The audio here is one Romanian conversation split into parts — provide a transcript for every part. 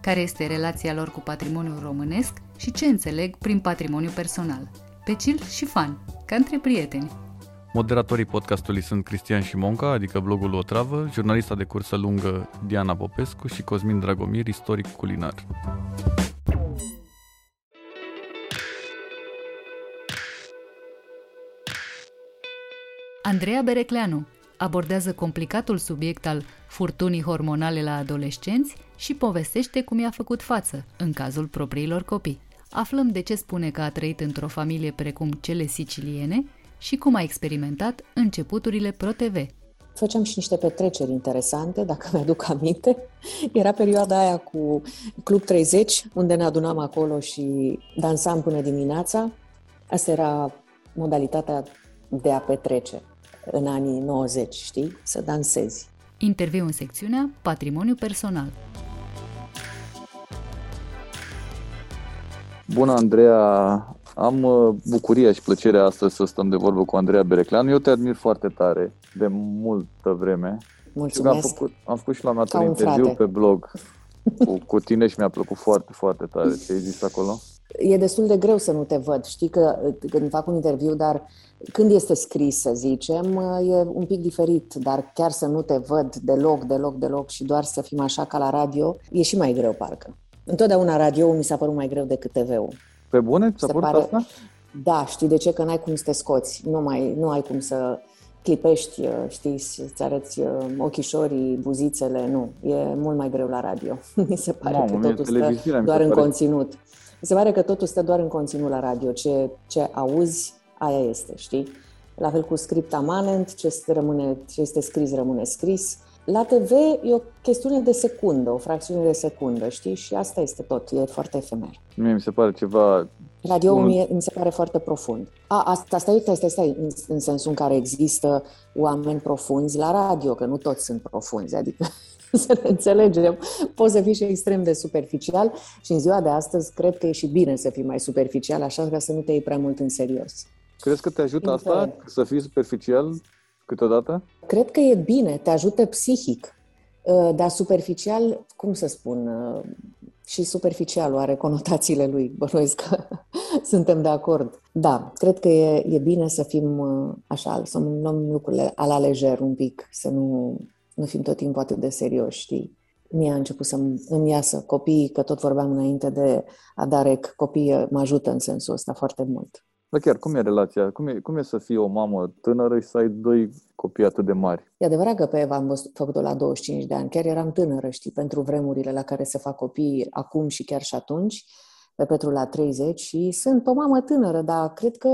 Care este relația lor cu patrimoniul românesc și ce înțeleg prin patrimoniu personal. Pe chill și fan, ca între prieteni. Moderatorii podcastului sunt Cristian Șimonca, adică blogul O Travă, jurnalista de cursă lungă Diana Popescu și Cosmin Dragomir, istoric culinar. Andreea Berecleanu abordează complicatul subiect al furtunii hormonale la adolescenți și povestește cum i-a făcut față în cazul propriilor copii. Aflăm de ce spune că a trăit într-o familie precum cele siciliene și cum a experimentat începuturile ProTV. Făceam și niște petreceri interesante, dacă mi-aduc aminte. Era perioada aia cu Club 30, unde ne adunam acolo și dansam până dimineața. Asta era modalitatea de a petrece în anii 90, știi? Să dansezi. Interviu în secțiunea Patrimoniu personal. Bună, Andreea! Am uh, bucuria și plăcerea astăzi să stăm de vorbă cu Andreea Berecleanu. Eu te admir foarte tare, de multă vreme. Mulțumesc! Am făcut, am făcut și la mea un interviu frate. pe blog cu, cu tine și mi-a plăcut foarte, foarte tare. Ce ai zis acolo? E destul de greu să nu te văd. Știi că când fac un interviu, dar când este scris, să zicem, e un pic diferit, dar chiar să nu te văd deloc, deloc, deloc și doar să fim așa ca la radio, e și mai greu, parcă. Întotdeauna radio mi s-a părut mai greu decât TV-ul. Pe bune? Ți-a părut pare... asta? Da, știi de ce? Că n-ai cum să te scoți. Nu, mai, nu ai cum să clipești, știi, să arăți ochișorii, buzițele, nu. E mult mai greu la radio. Mi se pare Mamă, că totul stă doar în pare... conținut. Mi se pare că totul stă doar în conținut la radio. Ce, ce auzi, aia este, știi? La fel cu script amanent, ce, rămâne, ce este scris rămâne scris. La TV e o chestiune de secundă, o fracțiune de secundă, știi? Și asta este tot, e foarte efemer. Mie mi se pare ceva... Radio un... mi, mi se pare foarte profund. A, asta, stai, stai, stai, stai, în, în sensul în care există oameni profunzi la radio, că nu toți sunt profunzi, adică să ne înțelegem. Poți să fii și extrem de superficial și în ziua de astăzi cred că e și bine să fii mai superficial, așa ca să nu te iei prea mult în serios. Crezi că te ajută asta, să fii superficial câteodată? Cred că e bine, te ajută psihic. Uh, dar superficial, cum să spun, uh, și superficialul are conotațiile lui. Bănuiesc că suntem de acord. Da, cred că e, e bine să fim uh, așa, să luăm lucrurile la lejer un pic, să nu, nu fim tot timpul atât de serioși, știi? Mie a început să îmi iasă copiii, că tot vorbeam înainte de Adarec, copiii mă ajută în sensul ăsta foarte mult. Dar chiar, cum e relația? Cum e, cum e să fii o mamă tânără și să ai doi copii atât de mari? E adevărat că pe Eva am făcut-o la 25 de ani. Chiar eram tânără, știi, pentru vremurile la care se fac copii acum și chiar și atunci pe Petru la 30 și sunt o mamă tânără, dar cred că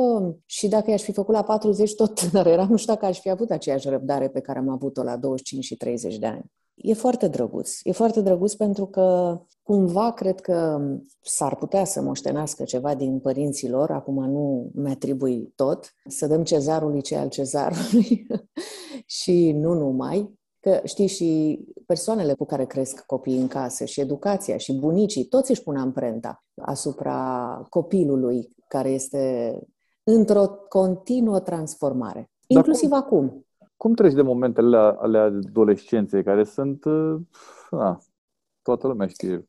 și dacă i-aș fi făcut la 40, tot tânără eram, nu știu dacă aș fi avut aceeași răbdare pe care am avut-o la 25 și 30 de ani. E foarte drăguț. E foarte drăguț pentru că cumva cred că s-ar putea să moștenească ceva din părinții lor, acum nu mi-atribui tot, să dăm cezarului ce al cezarului și nu numai, că știi și persoanele cu care cresc copiii în casă și educația și bunicii, toți își pun amprenta asupra copilului care este într-o continuă transformare. Inclusiv cum, acum. Cum treci de momentele ale adolescenței care sunt, uh, toată lumea știe.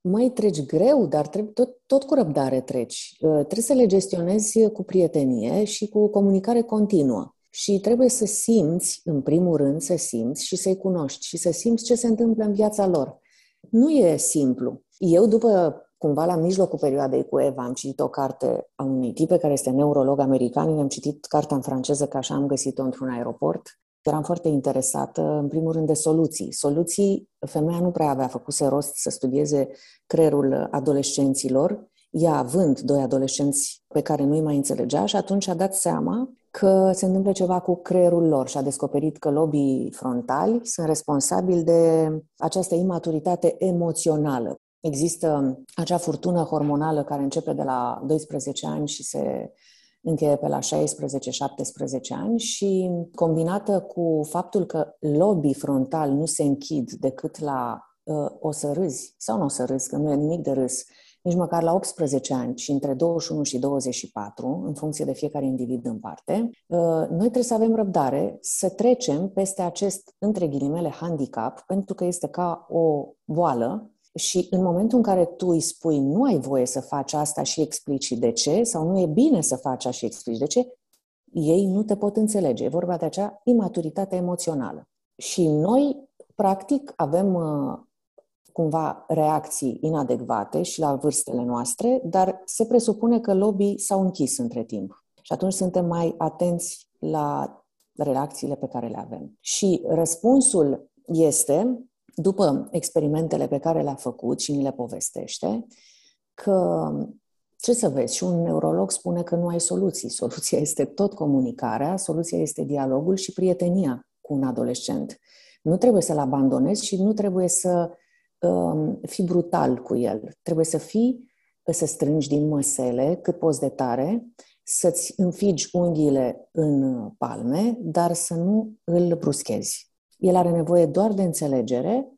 Mai treci greu, dar trebuie, tot, tot cu răbdare treci. Uh, trebuie să le gestionezi cu prietenie și cu comunicare continuă. Și trebuie să simți, în primul rând, să simți și să-i cunoști și să simți ce se întâmplă în viața lor. Nu e simplu. Eu, după cumva la mijlocul perioadei cu Eva, am citit o carte a unui tipe care este neurolog american, am citit cartea în franceză, că așa am găsit-o într-un aeroport. Eram foarte interesată, în primul rând, de soluții. Soluții, femeia nu prea avea făcut rost să studieze creierul adolescenților, ea având doi adolescenți pe care nu-i mai înțelegea și atunci a dat seama că se întâmplă ceva cu creierul lor și a descoperit că lobii frontali sunt responsabili de această imaturitate emoțională. Există acea furtună hormonală care începe de la 12 ani și se încheie pe la 16-17 ani și combinată cu faptul că lobii frontal nu se închid decât la uh, o să râzi sau nu o să râzi, că nu e nimic de râs, nici măcar la 18 ani și între 21 și 24, în funcție de fiecare individ în parte, uh, noi trebuie să avem răbdare să trecem peste acest, între ghilimele, handicap, pentru că este ca o boală și în momentul în care tu îi spui nu ai voie să faci asta și explici de ce, sau nu e bine să faci așa și explici de ce, ei nu te pot înțelege. E vorba de acea imaturitate emoțională. Și noi, practic, avem uh, cumva reacții inadecvate și la vârstele noastre, dar se presupune că lobii s-au închis între timp. Și atunci suntem mai atenți la reacțiile pe care le avem. Și răspunsul este, după experimentele pe care le-a făcut și ni le povestește, că ce să vezi, și un neurolog spune că nu ai soluții. Soluția este tot comunicarea, soluția este dialogul și prietenia cu un adolescent. Nu trebuie să-l abandonezi și nu trebuie să um, fi brutal cu el. Trebuie să fii, să strângi din măsele cât poți de tare, să-ți înfigi unghiile în palme, dar să nu îl bruschezi. El are nevoie doar de înțelegere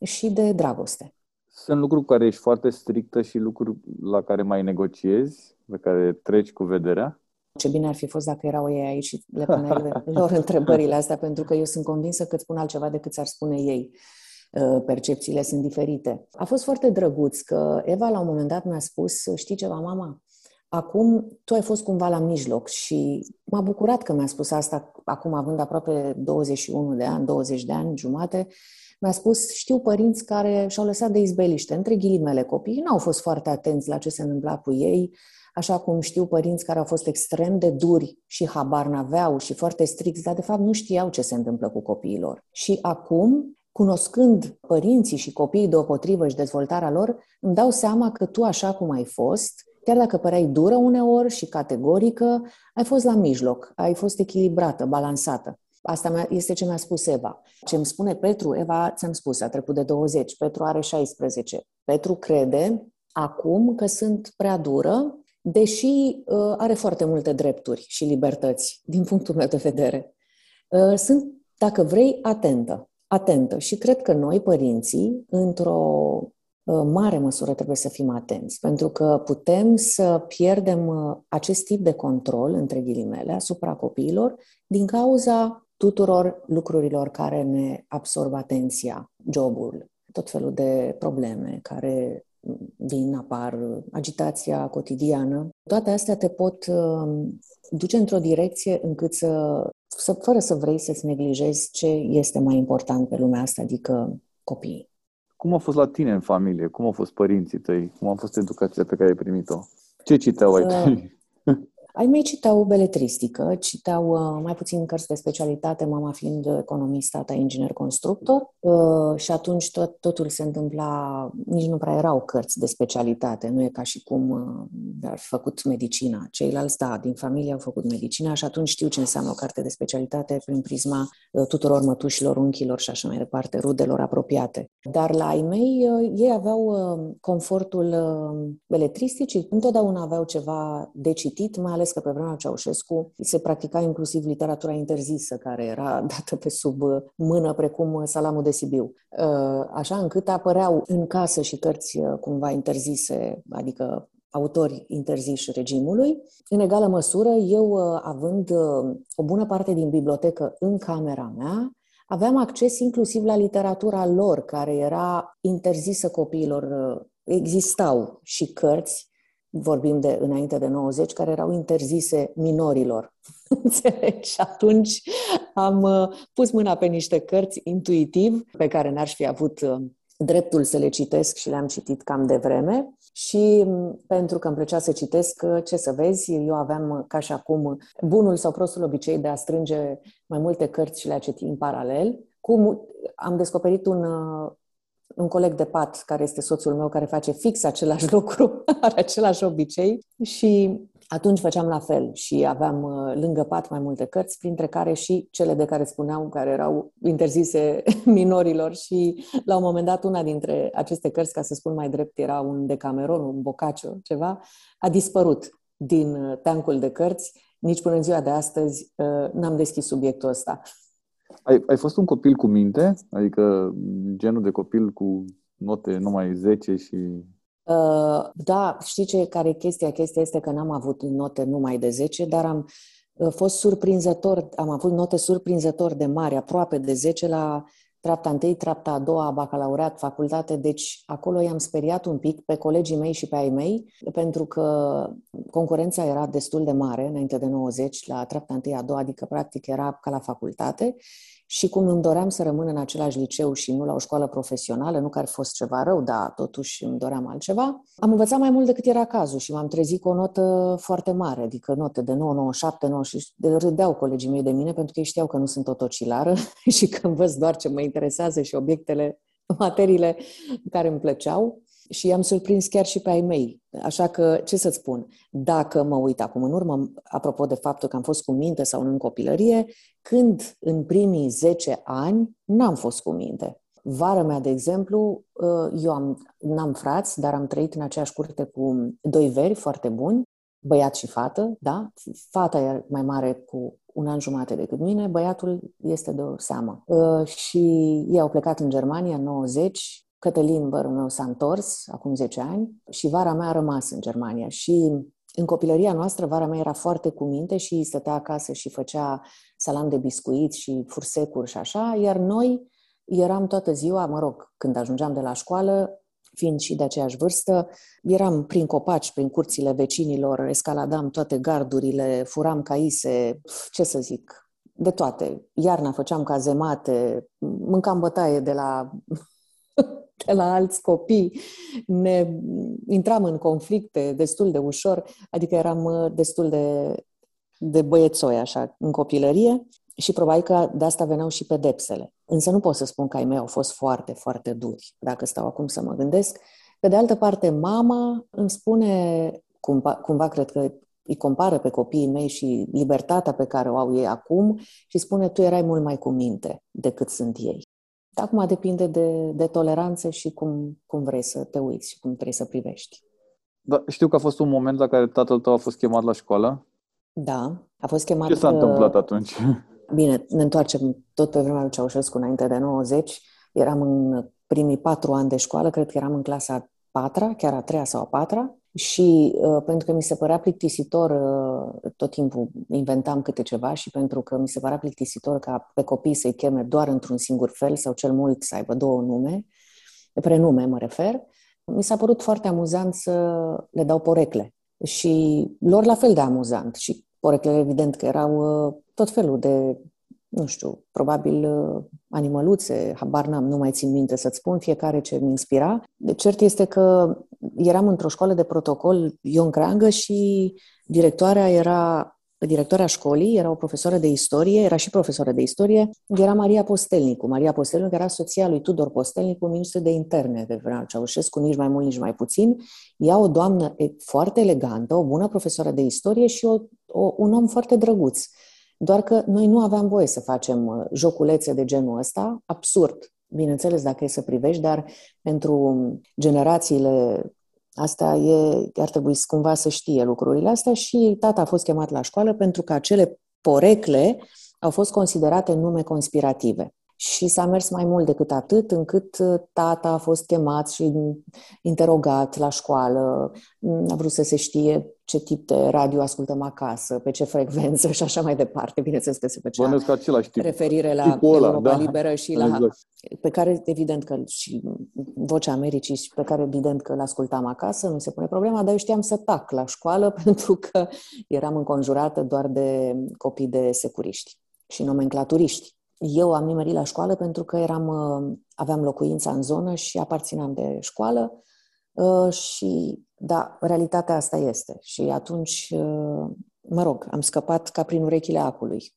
și de dragoste. Sunt lucruri cu care ești foarte strictă și lucruri la care mai negociezi, pe care treci cu vederea? Ce bine ar fi fost dacă erau ei aici și le puneai lor întrebările astea, pentru că eu sunt convinsă că îți spun altceva decât ți-ar spune ei. Uh, percepțiile sunt diferite. A fost foarte drăguț că Eva la un moment dat mi-a spus, știi ceva, mama, acum tu ai fost cumva la mijloc și m-a bucurat că mi-a spus asta acum având aproape 21 de ani, 20 de ani, jumate, mi-a spus, știu părinți care și-au lăsat de izbeliște, între ghilimele copiii, n-au fost foarte atenți la ce se întâmpla cu ei, așa cum știu părinți care au fost extrem de duri și habar n-aveau și foarte stricți, dar de fapt nu știau ce se întâmplă cu copiilor. Și acum cunoscând părinții și copiii deopotrivă și dezvoltarea lor, îmi dau seama că tu, așa cum ai fost, chiar dacă păreai dură uneori și categorică, ai fost la mijloc, ai fost echilibrată, balansată. Asta este ce mi-a spus Eva. Ce îmi spune Petru, Eva, ți-am spus, a trecut de 20, Petru are 16. Petru crede acum că sunt prea dură, deși uh, are foarte multe drepturi și libertăți, din punctul meu de vedere. Uh, sunt, dacă vrei, atentă atentă. Și cred că noi, părinții, într-o uh, mare măsură trebuie să fim atenți, pentru că putem să pierdem uh, acest tip de control, între ghilimele, asupra copiilor, din cauza tuturor lucrurilor care ne absorbă atenția, jobul, tot felul de probleme care vin, apar, agitația cotidiană. Toate astea te pot uh, duce într-o direcție încât să să, fără să vrei să-ți neglijezi ce este mai important pe lumea asta, adică copiii. Cum a fost la tine în familie? Cum au fost părinții tăi? Cum a fost educația pe care ai primit-o? Ce citeau ai tăi? Ai mei citau beletristică, citau uh, mai puțin cărți de specialitate, mama fiind economist, tata inginer constructor uh, și atunci tot, totul se întâmpla, nici nu prea erau cărți de specialitate, nu e ca și cum uh, ar făcut medicina. Ceilalți, da, din familie au făcut medicina și atunci știu ce înseamnă o carte de specialitate prin prisma uh, tuturor mătușilor, unchilor și așa mai departe, rudelor apropiate. Dar la ai mei, uh, ei aveau uh, confortul uh, beletristicii, întotdeauna aveau ceva de citit, mai ales ales că pe vremea Ceaușescu se practica inclusiv literatura interzisă, care era dată pe sub mână, precum salamul de Sibiu. Uh, așa încât apăreau în casă și cărți uh, cumva interzise, adică autori interziși regimului. În egală măsură, eu, uh, având o bună parte din bibliotecă în camera mea, aveam acces inclusiv la literatura lor, care era interzisă copiilor. Existau și cărți vorbim de înainte de 90, care erau interzise minorilor. Înțelegi? Și atunci am uh, pus mâna pe niște cărți intuitiv, pe care n-aș fi avut uh, dreptul să le citesc și le-am citit cam de vreme. Și mm, pentru că îmi plăcea să citesc, uh, ce să vezi, eu aveam ca și acum bunul sau prostul obicei de a strânge mai multe cărți și le-a citi în paralel. Cum am descoperit un un coleg de pat, care este soțul meu, care face fix același lucru, are același obicei și atunci făceam la fel și aveam uh, lângă pat mai multe cărți, printre care și cele de care spuneam, care erau interzise minorilor și la un moment dat una dintre aceste cărți, ca să spun mai drept, era un Decameron, un Boccaccio, ceva, a dispărut din uh, teancul de cărți. Nici până în ziua de astăzi uh, n-am deschis subiectul ăsta. Ai, ai fost un copil cu minte? Adică genul de copil cu note numai 10 și Uh, da, știi ce care e chestia? Chestia este că n-am avut note numai de 10, dar am uh, fost surprinzător, am avut note surprinzător de mari, aproape de 10 la treapta 1, treapta a doua, bacalaureat, facultate, deci acolo i-am speriat un pic pe colegii mei și pe ai mei, pentru că concurența era destul de mare înainte de 90, la treapta 1, a doua, adică practic era ca la facultate și cum îmi doream să rămân în același liceu și nu la o școală profesională, nu că ar fost ceva rău, dar totuși îmi doream altceva, am învățat mai mult decât era cazul și m-am trezit cu o notă foarte mare, adică note de 9, 9, 7, 9 și râdeau colegii mei de mine pentru că ei știau că nu sunt tocilară și că învăț doar ce mă interesează și obiectele, materiile care îmi plăceau și i-am surprins chiar și pe ai mei. Așa că, ce să-ți spun, dacă mă uit acum în urmă, apropo de faptul că am fost cu minte sau nu în copilărie, când în primii 10 ani n-am fost cu minte. Vara mea, de exemplu, eu am, n-am frați, dar am trăit în aceeași curte cu doi veri foarte buni, băiat și fată, da? Fata e mai mare cu un an jumate decât mine, băiatul este de o seamă. Și ei au plecat în Germania în 90 Cătălin, bărul meu, s-a întors acum 10 ani și vara mea a rămas în Germania. Și în copilăria noastră, vara mea era foarte cu minte și stătea acasă și făcea salam de biscuiți și fursecuri și așa, iar noi eram toată ziua, mă rog, când ajungeam de la școală, fiind și de aceeași vârstă, eram prin copaci, prin curțile vecinilor, escaladam toate gardurile, furam caise, ce să zic, de toate. Iarna făceam cazemate, mâncam bătaie de la de la alți copii, ne intram în conflicte destul de ușor, adică eram uh, destul de, de băiețoi așa în copilărie și probabil că de asta veneau și pedepsele. Însă nu pot să spun că ai mei au fost foarte, foarte duri, dacă stau acum să mă gândesc. Pe de altă parte, mama îmi spune, cumva, cumva cred că îi compară pe copiii mei și libertatea pe care o au ei acum și spune, tu erai mult mai cu minte decât sunt ei. Acum depinde de, de toleranță și cum, cum vrei să te uiți și cum trebuie să privești. Da, știu că a fost un moment la care tatăl tău a fost chemat la școală. Da, a fost chemat... Ce s-a uh, întâmplat atunci? Bine, ne întoarcem tot pe vremea lui Ceaușescu, înainte de 90. Eram în primii patru ani de școală, cred că eram în clasa a patra, chiar a treia sau a patra. Și uh, pentru că mi se părea plictisitor, uh, tot timpul inventam câte ceva și pentru că mi se părea plictisitor ca pe copii să-i cheme doar într-un singur fel sau cel mult să aibă două nume, prenume mă refer, mi s-a părut foarte amuzant să le dau porecle. Și lor la fel de amuzant. Și poreclele, evident, că erau uh, tot felul de nu știu, probabil uh, animăluțe, habar n-am, nu mai țin minte să-ți spun, fiecare ce mi inspira. De cert este că eram într-o școală de protocol Ion Creangă și directoarea era directoarea școlii, era o profesoară de istorie, era și profesoară de istorie, era Maria Postelnicu. Maria Postelnicu era soția lui Tudor Postelnicu, ministru de interne de vremea Ceaușescu, nici mai mult, nici mai puțin. Ea o doamnă foarte elegantă, o bună profesoară de istorie și o, o, un om foarte drăguț. Doar că noi nu aveam voie să facem uh, joculețe de genul ăsta, absurd, bineînțeles, dacă e să privești, dar pentru generațiile Asta e, ar trebui cumva să știe lucrurile astea și tata a fost chemat la școală pentru că acele porecle au fost considerate nume conspirative. Și s-a mers mai mult decât atât, încât uh, tata a fost chemat și interogat la școală, a vrut să se știe ce tip de radio ascultăm acasă, pe ce frecvență și așa mai departe. Bineînțeles că se făcea Bănesc același tip. referire la ăla, Europa da. Liberă și la... Exact. pe care, evident că și Vocea Americii și pe care, evident că l-ascultam acasă, nu se pune problema, dar eu știam să tac la școală pentru că eram înconjurată doar de copii de securiști și nomenclaturiști. Eu am nimerit la școală pentru că eram, uh, aveam locuința în zonă și aparțineam de școală uh, și, da, realitatea asta este. Și atunci, uh, mă rog, am scăpat ca prin urechile acului.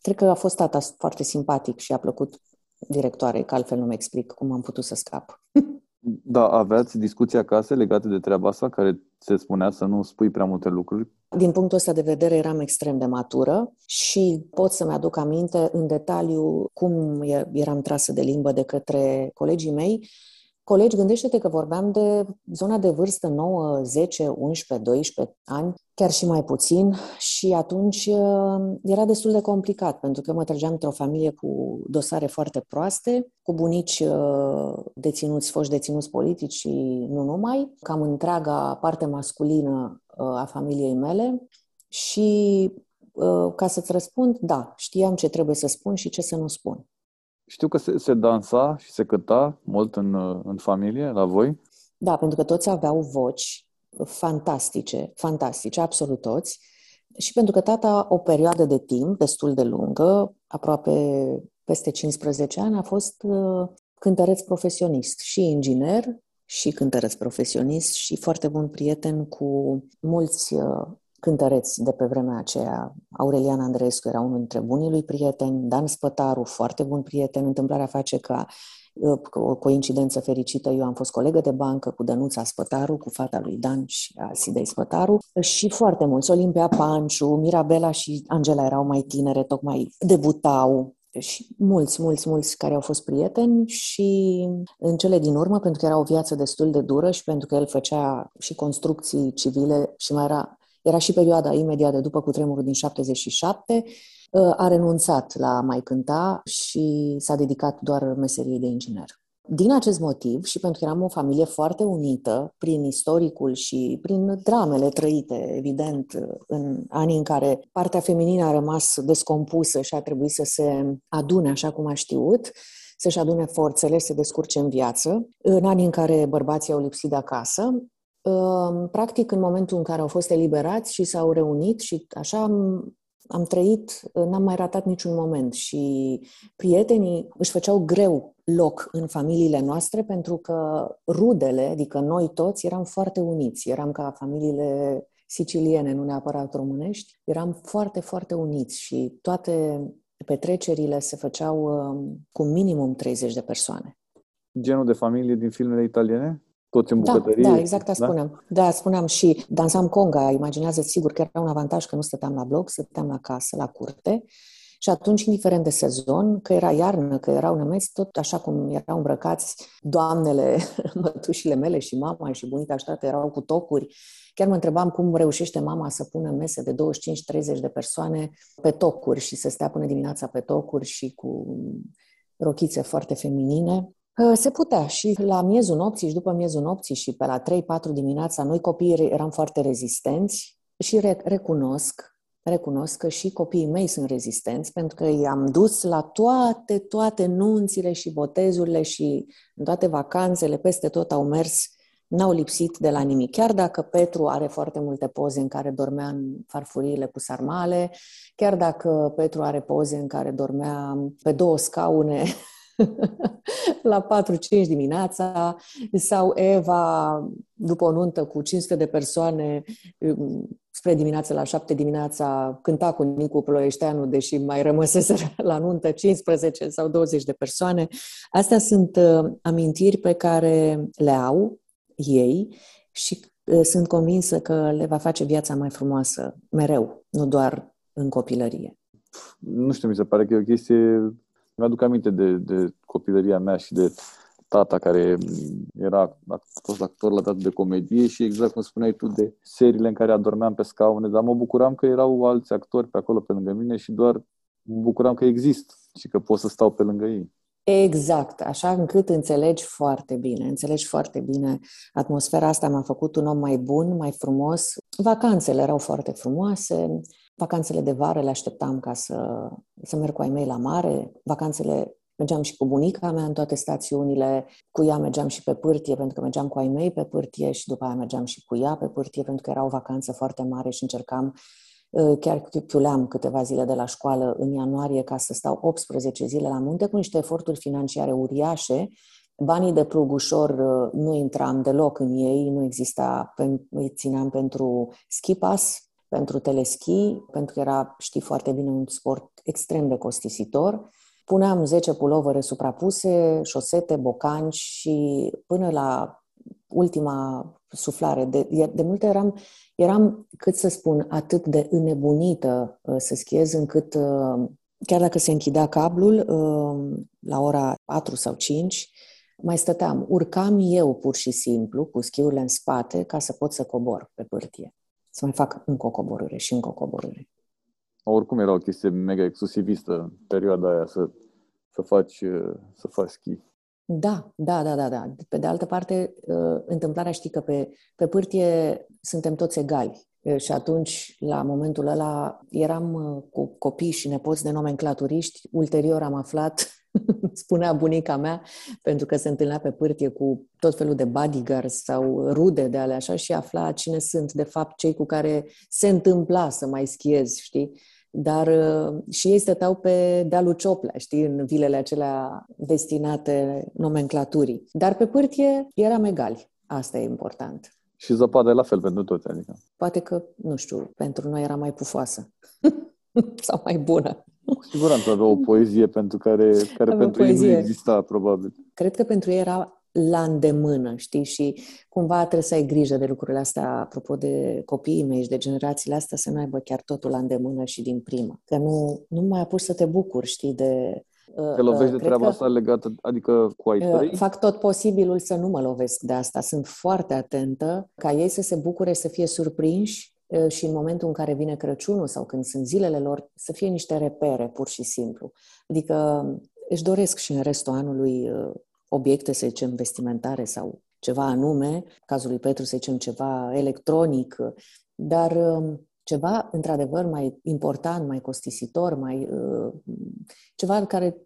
Cred că a fost tata foarte simpatic și a plăcut directoarei, că altfel nu-mi explic cum am putut să scap. Da, aveați discuții acasă legate de treaba asta, care se spunea să nu spui prea multe lucruri? Din punctul ăsta de vedere eram extrem de matură și pot să-mi aduc aminte în detaliu cum eram trasă de limbă de către colegii mei Colegi, gândește-te că vorbeam de zona de vârstă 9, 10, 11, 12 ani, chiar și mai puțin, și atunci uh, era destul de complicat, pentru că mă trăgeam într-o familie cu dosare foarte proaste, cu bunici uh, deținuți, foști deținuți politici și nu numai, cam întreaga parte masculină uh, a familiei mele și ca să-ți răspund, da, știam ce trebuie să spun și ce să nu spun. Știu că se, se dansa și se cânta mult în, în familie, la voi. Da, pentru că toți aveau voci fantastice, fantastice, absolut toți. Și pentru că tata, o perioadă de timp destul de lungă, aproape peste 15 ani, a fost uh, cântăreț profesionist și inginer și cântăreț profesionist și foarte bun prieten cu mulți uh, cântăreți de pe vremea aceea. Aurelian Andreescu era unul dintre bunii lui prieteni, Dan Spătaru, foarte bun prieten. Întâmplarea face ca uh, o coincidență fericită, eu am fost colegă de bancă cu Dănuța Spătaru, cu fata lui Dan și a Sidei Spătaru și foarte mulți. Olimpia Panciu, Mirabela și Angela erau mai tinere, tocmai debutau și mulți, mulți, mulți care au fost prieteni și în cele din urmă, pentru că era o viață destul de dură și pentru că el făcea și construcții civile și mai era era și perioada imediat de după cutremurul din 77, uh, a renunțat la a mai cânta și s-a dedicat doar meseriei de inginer. Din acest motiv și pentru că eram o familie foarte unită prin istoricul și prin dramele trăite, evident, în anii în care partea feminină a rămas descompusă și a trebuit să se adune așa cum a știut, să-și adune forțele, să se descurce în viață. În anii în care bărbații au lipsit de acasă, Practic, în momentul în care au fost eliberați și s-au reunit și așa am, am trăit, n-am mai ratat niciun moment și prietenii își făceau greu loc în familiile noastre pentru că rudele, adică noi toți, eram foarte uniți. Eram ca familiile siciliene, nu neapărat românești, eram foarte, foarte uniți și toate petrecerile se făceau cu minimum 30 de persoane. Genul de familie din filmele italiene? Toți în da, bucătărie. Da, exact asta da? spuneam. Da, spuneam și dansam conga. Imaginează sigur că era un avantaj că nu stăteam la bloc, stăteam la casă, la curte. Și atunci, indiferent de sezon, că era iarnă, că erau nămeți, tot așa cum erau îmbrăcați doamnele, mătușile mele și mama și bunica și toate erau cu tocuri. Chiar mă întrebam cum reușește mama să pună mese de 25-30 de persoane pe tocuri și să stea până dimineața pe tocuri și cu rochițe foarte feminine. Ă, se putea și la miezul nopții și după miezul nopții și pe la 3-4 dimineața, noi copiii eram foarte rezistenți și recunosc, recunosc că și copiii mei sunt rezistenți pentru că i-am dus la toate, toate nunțile și botezurile și în toate vacanțele, peste tot au mers, n-au lipsit de la nimic. Chiar dacă Petru are foarte multe poze în care dormea în farfuriile cu sarmale, chiar dacă Petru are poze în care dormea pe două scaune la 4-5 dimineața sau Eva, după o nuntă cu 500 de persoane, um, spre dimineața la 7 dimineața, cânta cu Nicu Ploieșteanu, deși mai rămăsese la nuntă 15 sau 20 de persoane. Astea sunt uh, amintiri pe care le au ei și uh, sunt convinsă că le va face viața mai frumoasă mereu, nu doar în copilărie. Nu știu, mi se pare că e o chestie mi-aduc aminte de, de copilăria mea și de tata care era a fost actor la teatru de comedie și exact cum spuneai tu de seriile în care adormeam pe scaune, dar mă bucuram că erau alți actori pe acolo pe lângă mine și doar mă bucuram că există și că pot să stau pe lângă ei. Exact, așa încât înțelegi foarte bine, înțelegi foarte bine atmosfera asta m-a făcut un om mai bun, mai frumos. Vacanțele erau foarte frumoase, Vacanțele de vară le așteptam ca să, să merg cu ai mei la mare. Vacanțele mergeam și cu bunica mea în toate stațiunile. Cu ea mergeam și pe pârtie, pentru că mergeam cu ai mei pe pârtie și după aia mergeam și cu ea pe pârtie, pentru că era o vacanță foarte mare și încercam ă, chiar chiuleam câteva zile de la școală în ianuarie ca să stau 18 zile la munte cu niște eforturi financiare uriașe. Banii de plug ușor ă, nu intram deloc în ei, nu exista, îi țineam pentru skipas, pentru teleschi, pentru că era, știi foarte bine, un sport extrem de costisitor Puneam 10 pulovere suprapuse, șosete, bocanci și până la ultima suflare. De, de multe eram, eram, cât să spun, atât de înnebunită uh, să schiez, încât uh, chiar dacă se închidea cablul uh, la ora 4 sau 5, mai stăteam. Urcam eu pur și simplu, cu schiurile în spate, ca să pot să cobor pe pârtie. Să mai fac încă o coborâre și încă o coborâre. Oricum era o chestie mega exclusivistă în perioada aia să, să, faci, să faci schi. Da, da, da, da, da. Pe de altă parte, uh, întâmplarea știi că pe, pe pârtie suntem toți egali. Uh, și atunci, la momentul ăla, eram uh, cu copii și nepoți de nomenclaturiști. Ulterior am aflat, spunea bunica mea, pentru că se întâlnea pe pârtie cu tot felul de bodyguards sau rude de alea așa și afla cine sunt, de fapt, cei cu care se întâmpla să mai schiezi, știi? Dar uh, și ei stăteau pe dealul Cioplea, știi, în vilele acelea destinate nomenclaturii. Dar pe pârtie eram egali. Asta e important. Și zăpada e la fel pentru toți, adică. Poate că, nu știu, pentru noi era mai pufoasă. Sau mai bună. Cu siguranță avea o poezie pentru care, care pentru poezie. ei nu exista, probabil. Cred că pentru ei era la îndemână, știi? Și cumva trebuie să ai grijă de lucrurile astea, apropo de copiii mei și de generațiile astea, să nu aibă chiar totul la îndemână și din primă. Că nu, nu mai apuci să te bucuri, știi, de... Uh, te lovești uh, de treaba asta legată, adică cu ai uh, tăi? Fac tot posibilul să nu mă lovesc de asta. Sunt foarte atentă ca ei să se bucure, să fie surprinși uh, și în momentul în care vine Crăciunul sau când sunt zilele lor, să fie niște repere, pur și simplu. Adică își doresc și în restul anului obiecte, să zicem, vestimentare sau ceva anume, cazul lui Petru, să zicem, ceva electronic, dar um, ceva, într-adevăr, mai important, mai costisitor, mai uh, ceva care,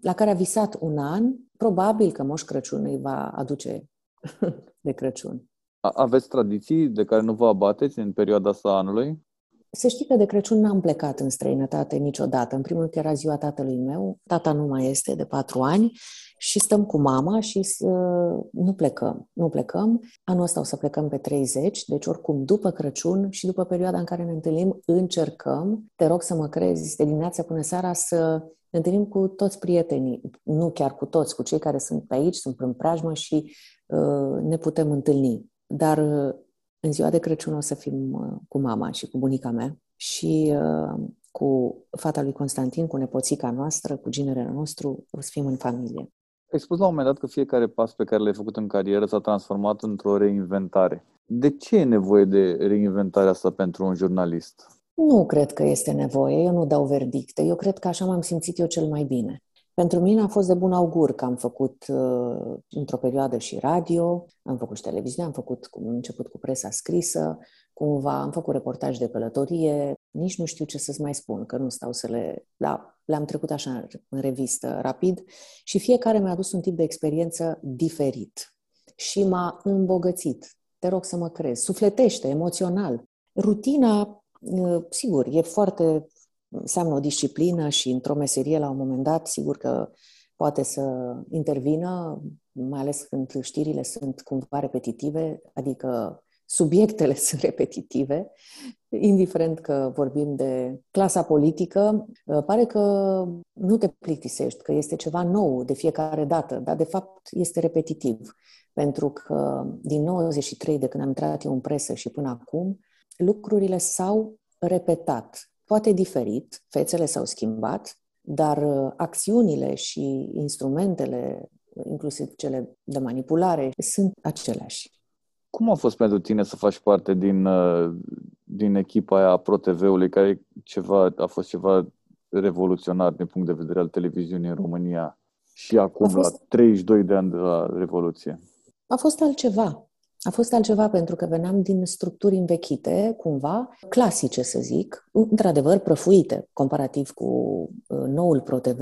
la care a visat un an, probabil că Moș Crăciun îi va aduce de Crăciun. Aveți tradiții de care nu vă abateți în perioada asta anului? Să știi că de Crăciun n-am plecat în străinătate niciodată. În primul rând că era ziua tatălui meu. Tata nu mai este de patru ani și stăm cu mama și uh, nu plecăm. Nu plecăm. Anul ăsta o să plecăm pe 30, deci oricum după Crăciun și după perioada în care ne întâlnim, încercăm, te rog să mă crezi, de dimineața până seara să ne întâlnim cu toți prietenii, nu chiar cu toți, cu cei care sunt pe aici, sunt în preajmă și uh, ne putem întâlni. Dar uh, în ziua de Crăciun o să fim uh, cu mama și cu bunica mea și uh, cu fata lui Constantin, cu nepoțica noastră, cu ginerele nostru, o să fim în familie. Ai spus la un moment dat că fiecare pas pe care l-ai făcut în carieră s-a transformat într-o reinventare. De ce e nevoie de reinventarea asta pentru un jurnalist? Nu cred că este nevoie, eu nu dau verdicte, eu cred că așa m-am simțit eu cel mai bine. Pentru mine a fost de bun augur că am făcut uh, într-o perioadă și radio, am făcut și televiziune, am făcut am început cu presa scrisă, cumva am făcut reportaj de călătorie, nici nu știu ce să-ți mai spun, că nu stau să le... Da, le-am trecut așa în revistă rapid și fiecare mi-a adus un tip de experiență diferit și m-a îmbogățit. Te rog să mă crezi. Sufletește, emoțional. Rutina, uh, sigur, e foarte înseamnă o disciplină și într-o meserie la un moment dat, sigur că poate să intervină, mai ales când știrile sunt cumva repetitive, adică subiectele sunt repetitive, indiferent că vorbim de clasa politică, pare că nu te plictisești, că este ceva nou de fiecare dată, dar de fapt este repetitiv. Pentru că din 93, de când am intrat eu în presă și până acum, lucrurile s-au repetat poate diferit, fețele s-au schimbat, dar uh, acțiunile și instrumentele, inclusiv cele de manipulare, sunt aceleași. Cum a fost pentru tine să faci parte din, uh, din echipa aia ProTV-ului, care ceva, a fost ceva revoluționar din punct de vedere al televiziunii în România și acum, fost... la 32 de ani de la Revoluție? A fost altceva. A fost altceva pentru că veneam din structuri învechite, cumva, clasice să zic, într-adevăr prăfuite, comparativ cu uh, noul ProTV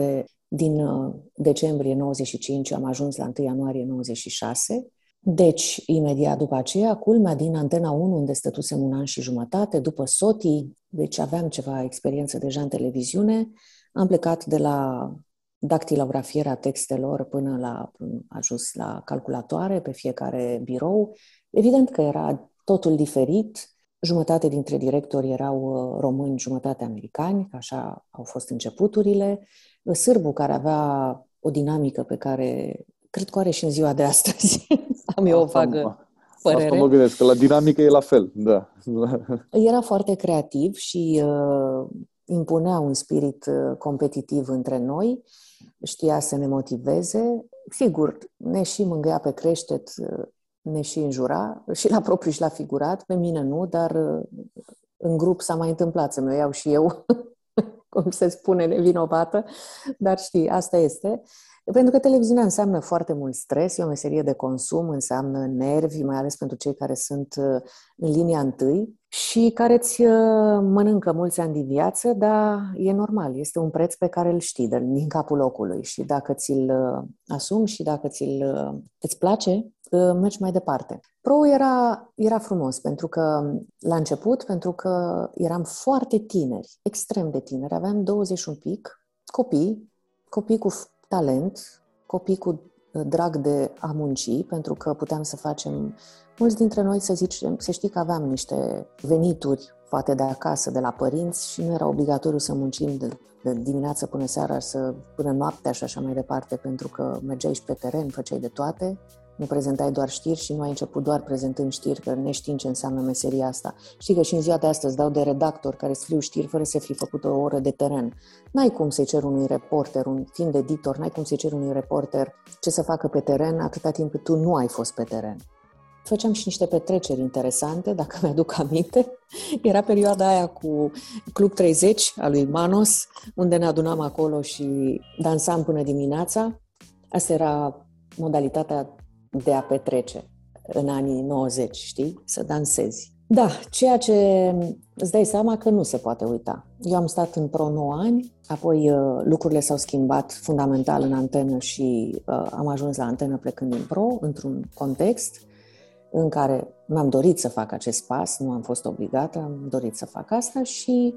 din uh, decembrie 95, am ajuns la 1 ianuarie 96. Deci, imediat după aceea, culmea din Antena 1, unde stătusem un an și jumătate, după SOTI, deci aveam ceva experiență deja în televiziune, am plecat de la dactilografierea textelor până la ajuns la calculatoare pe fiecare birou. Evident că era totul diferit. Jumătate dintre directori erau uh, români, jumătate americani, așa au fost începuturile. Sârbu, care avea o dinamică pe care cred că o are și în ziua de astăzi. Am eu o vagă părere. Asta mă gândesc, că la dinamică e la fel, da. Era foarte creativ și uh, impunea un spirit uh, competitiv între noi, știa să ne motiveze. Sigur, ne și mângâia pe creștet, uh, ne și înjura, și la propriu și la figurat, pe mine nu, dar uh, în grup s-a mai întâmplat să mă iau și eu, cum se spune, nevinovată, dar știi, asta este. Pentru că televiziunea înseamnă foarte mult stres, e o meserie de consum, înseamnă nervi, mai ales pentru cei care sunt uh, în linia întâi și care îți uh, mănâncă mulți ani din viață, dar e normal, este un preț pe care îl știi din capul locului și dacă ți-l uh, asumi și dacă ți-l, îți place, mergi mai departe. Pro era, era frumos pentru că, la început, pentru că eram foarte tineri, extrem de tineri, aveam 20 un pic, copii, copii cu talent, copii cu uh, drag de a munci, pentru că puteam să facem, mulți dintre noi să zicem, să știi că aveam niște venituri poate de acasă, de la părinți și nu era obligatoriu să muncim de, de dimineață până seara, să, până noaptea și așa mai departe, pentru că mergeai și pe teren, făceai de toate nu prezentai doar știri și nu ai început doar prezentând știri, că neștiind ce înseamnă meseria asta. Știi că și în ziua de astăzi dau de redactor care scriu știri fără să fi făcut o oră de teren. N-ai cum să-i cer unui reporter, un fiind editor, n-ai cum să-i cer unui reporter ce să facă pe teren atâta timp cât tu nu ai fost pe teren. Făceam și niște petreceri interesante, dacă mi-aduc aminte. Era perioada aia cu Club 30 al lui Manos, unde ne adunam acolo și dansam până dimineața. Asta era modalitatea de a petrece în anii 90, știi? Să dansezi. Da, ceea ce îți dai seama că nu se poate uita. Eu am stat în pro 9 ani, apoi uh, lucrurile s-au schimbat fundamental în antenă și uh, am ajuns la antenă plecând din pro, într-un context în care mi-am dorit să fac acest pas, nu am fost obligată, am dorit să fac asta și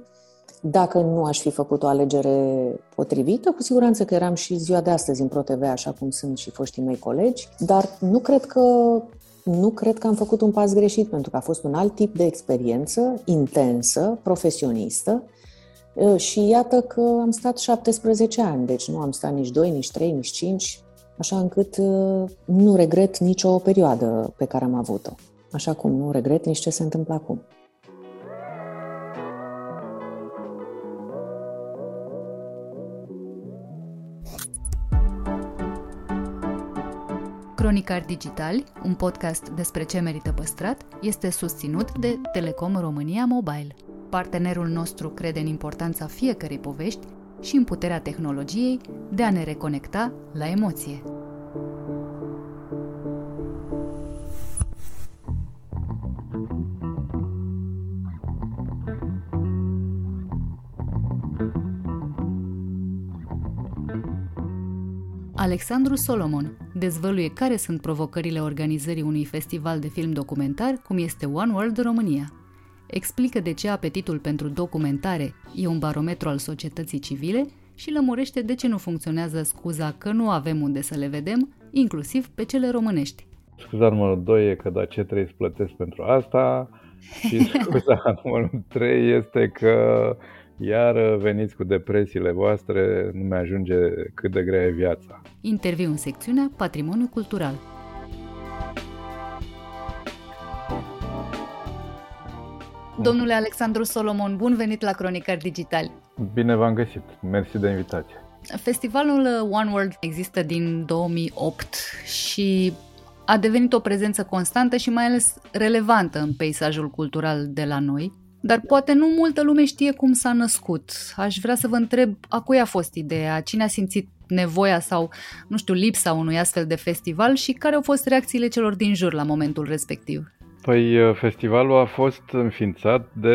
dacă nu aș fi făcut o alegere potrivită, cu siguranță că eram și ziua de astăzi în ProTV, așa cum sunt și foștii mei colegi, dar nu cred că nu cred că am făcut un pas greșit, pentru că a fost un alt tip de experiență, intensă, profesionistă, și iată că am stat 17 ani, deci nu am stat nici 2, nici 3, nici 5, așa încât nu regret nicio perioadă pe care am avut-o. Așa cum nu regret nici ce se întâmplă acum. Cronicar Digital, un podcast despre ce merită păstrat, este susținut de Telecom România Mobile. Partenerul nostru crede în importanța fiecărei povești și în puterea tehnologiei de a ne reconecta la emoție. Alexandru Solomon dezvăluie care sunt provocările organizării unui festival de film documentar cum este One World România. Explică de ce apetitul pentru documentare e un barometru al societății civile și lămurește de ce nu funcționează scuza că nu avem unde să le vedem, inclusiv pe cele românești. Scuza numărul 2 e că da, ce trebuie să plătesc pentru asta și scuza numărul 3 este că iar veniți cu depresiile voastre, nu mi-ajunge cât de grea e viața. Interviu în secțiunea Patrimoniu Cultural. Domnule Alexandru Solomon, bun venit la Cronicar Digital. Bine v-am găsit. Mersi de invitație. Festivalul One World există din 2008 și a devenit o prezență constantă și mai ales relevantă în peisajul cultural de la noi. Dar poate nu multă lume știe cum s-a născut. Aș vrea să vă întreb a cui a fost ideea, cine a simțit nevoia sau, nu știu, lipsa unui astfel de festival și care au fost reacțiile celor din jur la momentul respectiv. Păi uh, festivalul a fost înființat de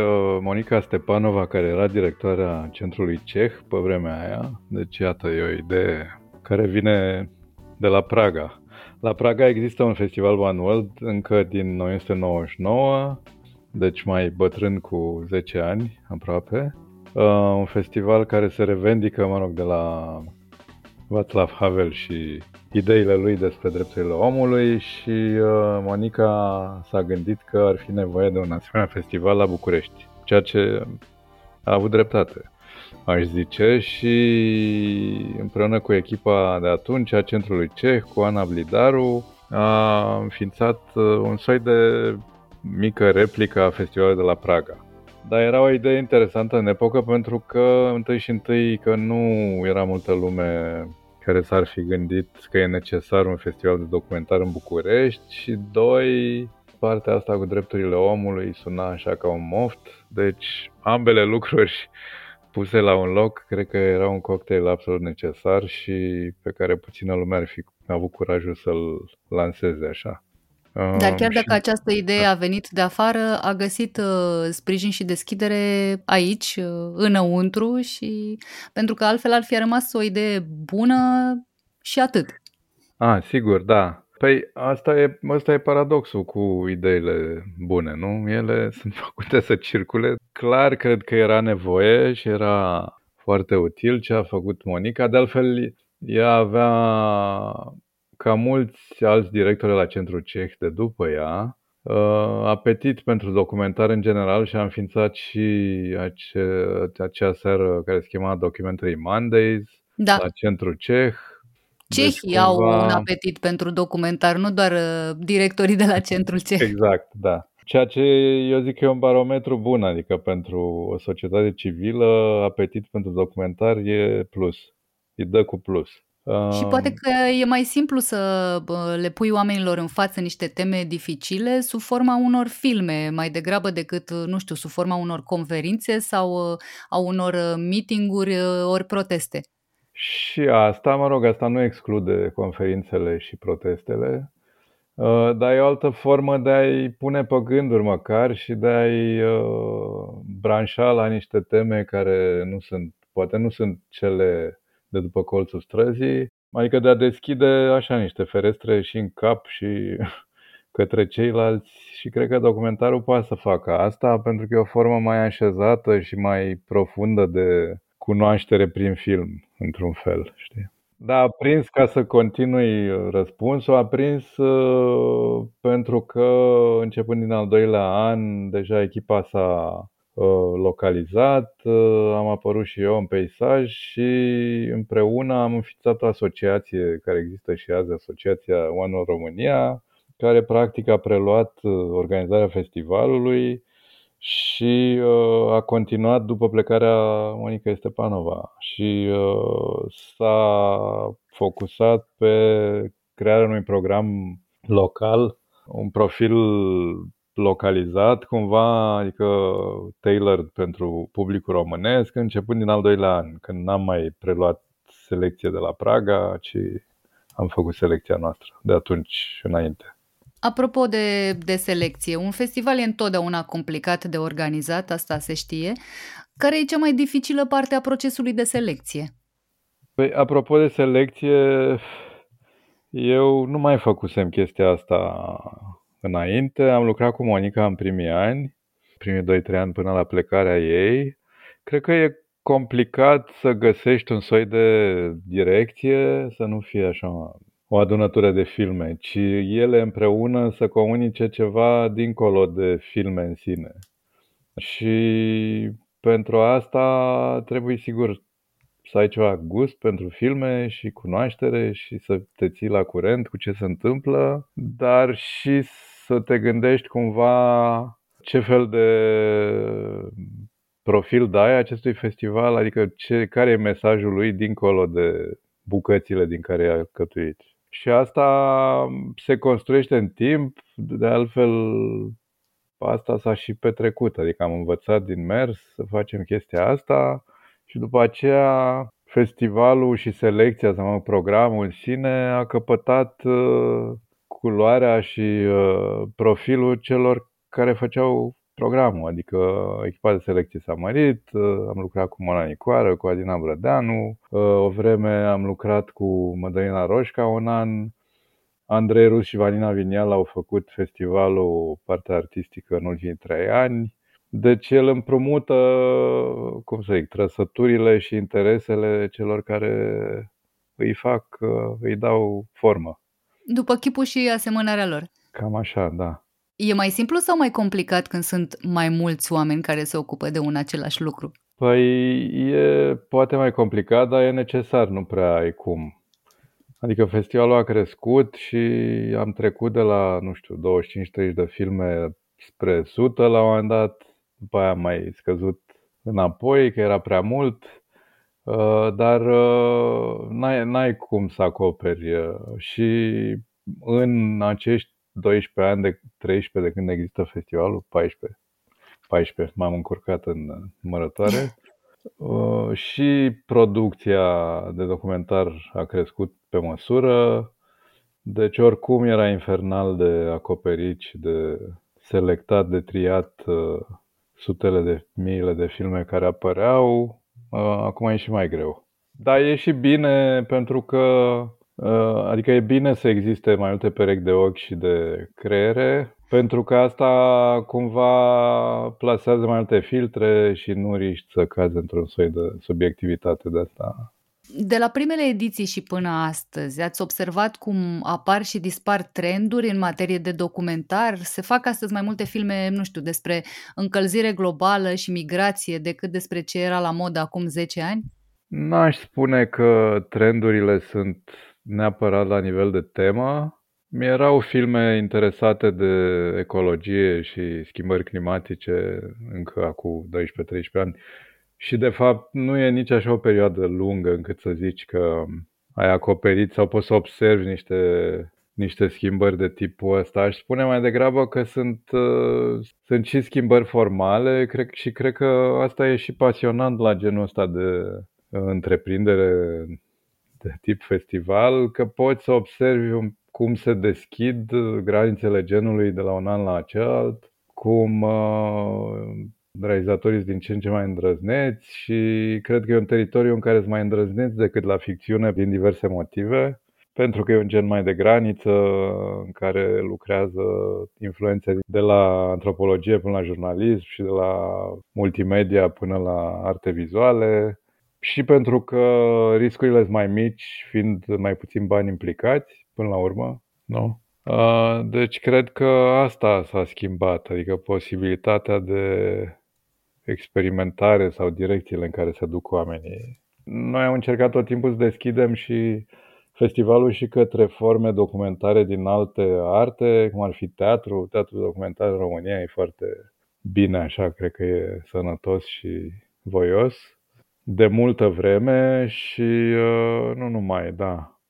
uh, Monica Stepanova, care era directoarea Centrului Ceh pe vremea aia. Deci iată, e o idee care vine de la Praga. La Praga există un festival One World încă din 1999 deci mai bătrân cu 10 ani aproape. Uh, un festival care se revendică, mă rog, de la Václav Havel și ideile lui despre drepturile omului și uh, Monica s-a gândit că ar fi nevoie de un asemenea festival la București, ceea ce a avut dreptate. aș zice, și împreună cu echipa de atunci a Centrului Ceh, cu Ana Blidaru, a înființat uh, un soi de mică replică a festivalului de la Praga. Dar era o idee interesantă în epocă pentru că, întâi și întâi, că nu era multă lume care s-ar fi gândit că e necesar un festival de documentar în București și, doi, partea asta cu drepturile omului suna așa ca un moft, deci ambele lucruri puse la un loc, cred că era un cocktail absolut necesar și pe care puțină lume ar fi avut curajul să-l lanseze așa. Dar chiar dacă această idee a venit de afară, a găsit uh, sprijin și deschidere aici, uh, înăuntru și pentru că altfel ar fi rămas o idee bună și atât. Ah, sigur, da. Păi asta e, asta e paradoxul cu ideile bune, nu? Ele sunt făcute să circule. Clar, cred că era nevoie și era foarte util ce a făcut Monica. De altfel, ea avea, ca mulți alți directori la Centrul Ceh de după ea, uh, apetit pentru documentar în general și a înființat și ace, acea seară care se chema Documentary Mondays da. la Centrul Ceh Cehii deci, cumva... au un apetit pentru documentar, nu doar uh, directorii de la centrul ceh. Exact, da. Ceea ce eu zic că e un barometru bun, adică pentru o societate civilă, apetit pentru documentar e plus. Îi dă cu plus. Și poate că e mai simplu să le pui oamenilor în față niște teme dificile sub forma unor filme, mai degrabă decât, nu știu, sub forma unor conferințe sau uh, a unor uh, meetinguri ori proteste. Și asta, mă rog, asta nu exclude conferințele și protestele, uh, dar e o altă formă de a-i pune pe gânduri măcar și de a-i uh, branșa la niște teme care nu sunt, poate nu sunt cele de după colțul străzii, adică de a deschide așa niște ferestre și în cap și către ceilalți și cred că documentarul poate să facă asta pentru că e o formă mai așezată și mai profundă de cunoaștere prin film, într-un fel, știi? Da, a prins ca să continui răspunsul, a prins uh, pentru că începând din al doilea an, deja echipa s-a uh, localizat, uh, am apărut și eu în peisaj și împreună am înființat o asociație care există și azi, Asociația One România, care practic a preluat uh, organizarea festivalului și uh, a continuat după plecarea Monica Stepanova. Și uh, s-a focusat pe crearea unui program local, un profil localizat, cumva, adică tailored pentru publicul românesc, începând din al doilea an, când n-am mai preluat selecție de la Praga, ci am făcut selecția noastră de atunci înainte. Apropo de, de selecție, un festival e întotdeauna complicat de organizat, asta se știe. Care e cea mai dificilă parte a procesului de selecție? Păi, apropo de selecție, eu nu mai făcusem chestia asta înainte. Am lucrat cu Monica în primii ani, primii 2-3 ani până la plecarea ei. Cred că e complicat să găsești un soi de direcție, să nu fie așa o adunătură de filme, ci ele împreună să comunice ceva dincolo de filme în sine. Și pentru asta trebuie sigur să ai ceva gust pentru filme și cunoaștere și să te ții la curent cu ce se întâmplă, dar și să te gândești cumva ce fel de profil dai acestui festival, adică ce, care e mesajul lui dincolo de bucățile din care e alcătuit. Și asta se construiește în timp, de altfel asta s-a și petrecut, adică am învățat din mers să facem chestia asta și după aceea festivalul și selecția, sau programul în sine a căpătat uh, culoarea și uh, profilul celor care făceau programul, adică echipa de selecție s-a mărit, uh, am lucrat cu Mona Nicoară, cu Adina Brădeanu, uh, o vreme am lucrat cu Mădălina Roșca un an, Andrei Rus și Vanina Vinial au făcut festivalul partea artistică în ultimii trei ani. Deci el împrumută, cum să zic, trăsăturile și interesele celor care îi fac, uh, îi dau formă. După chipul și asemănarea lor. Cam așa, da. E mai simplu sau mai complicat când sunt mai mulți oameni care se ocupă de un același lucru? Păi e poate mai complicat, dar e necesar, nu prea ai cum. Adică festivalul a crescut și am trecut de la, nu știu, 25-30 de filme spre 100 la un moment dat, după aia am mai scăzut înapoi, că era prea mult, uh, dar uh, n-ai, n-ai cum să acoperi. Uh, și în acești 12 ani, de 13 de când există festivalul, 14, 14, m-am încurcat în numărătoare, și producția de documentar a crescut pe măsură, deci oricum era infernal de acoperit și de selectat, de triat sutele de miile de filme care apăreau, acum e și mai greu. Dar e și bine pentru că, adică e bine să existe mai multe perechi de ochi și de creiere, pentru că asta cumva plasează mai multe filtre și nu riști să cazi într-un soi de subiectivitate de asta de la primele ediții și până astăzi, ați observat cum apar și dispar trenduri în materie de documentar? Se fac astăzi mai multe filme, nu știu, despre încălzire globală și migrație decât despre ce era la modă acum 10 ani? N-aș spune că trendurile sunt neapărat la nivel de temă. Mi erau filme interesate de ecologie și schimbări climatice încă acum 12-13 ani și de fapt nu e nici așa o perioadă lungă încât să zici că ai acoperit sau poți să observi niște, niște schimbări de tipul ăsta. Aș spune mai degrabă că sunt, uh, sunt și schimbări formale cred, și cred că asta e și pasionant la genul ăsta de întreprindere de tip festival, că poți să observi cum se deschid granițele genului de la un an la celălalt, cum uh, realizatorii din ce în ce mai îndrăzneți și cred că e un teritoriu în care sunt mai îndrăzneți decât la ficțiune din diverse motive, pentru că e un gen mai de graniță în care lucrează influențe de la antropologie până la jurnalism și de la multimedia până la arte vizuale și pentru că riscurile sunt mai mici, fiind mai puțin bani implicați până la urmă, nu? Deci cred că asta s-a schimbat, adică posibilitatea de experimentare sau direcțiile în care se duc oamenii. Noi am încercat tot timpul să deschidem și festivalul și către forme documentare din alte arte, cum ar fi teatru. Teatru documentar în România e foarte bine așa, cred că e sănătos și voios de multă vreme și uh, nu numai, da.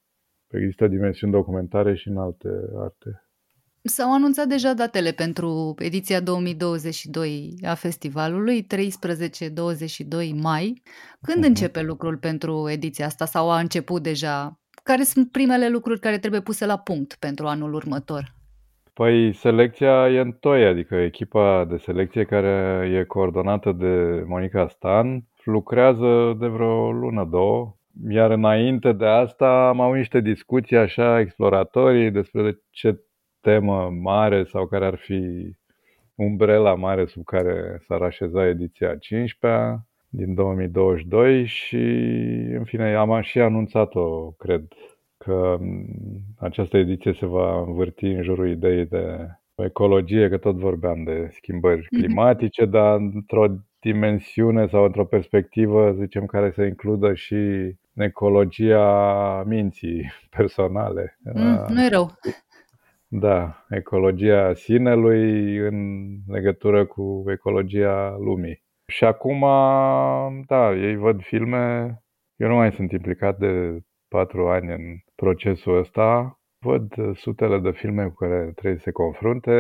Există dimensiuni documentare și în alte arte. S-au anunțat deja datele pentru ediția 2022 a festivalului, 13-22 mai. Când uh-huh. începe lucrul pentru ediția asta sau a început deja? Care sunt primele lucruri care trebuie puse la punct pentru anul următor? Păi selecția e în toi, adică echipa de selecție care e coordonată de Monica Stan lucrează de vreo lună, două, iar înainte de asta am avut niște discuții așa exploratorii despre ce temă mare sau care ar fi umbrela mare sub care s-ar așeza ediția 15 din 2022 și, în fine, am și anunțat-o, cred, că această ediție se va învârti în jurul ideii de ecologie, că tot vorbeam de schimbări mhm. climatice, dar într-o dimensiune sau într-o perspectivă, zicem, care să includă și ecologia minții personale. Mm, nu e rău. Da, ecologia sinelui în legătură cu ecologia lumii. Și acum, da, ei văd filme. Eu nu mai sunt implicat de patru ani în procesul ăsta. Văd sutele de filme cu care trebuie să se confrunte.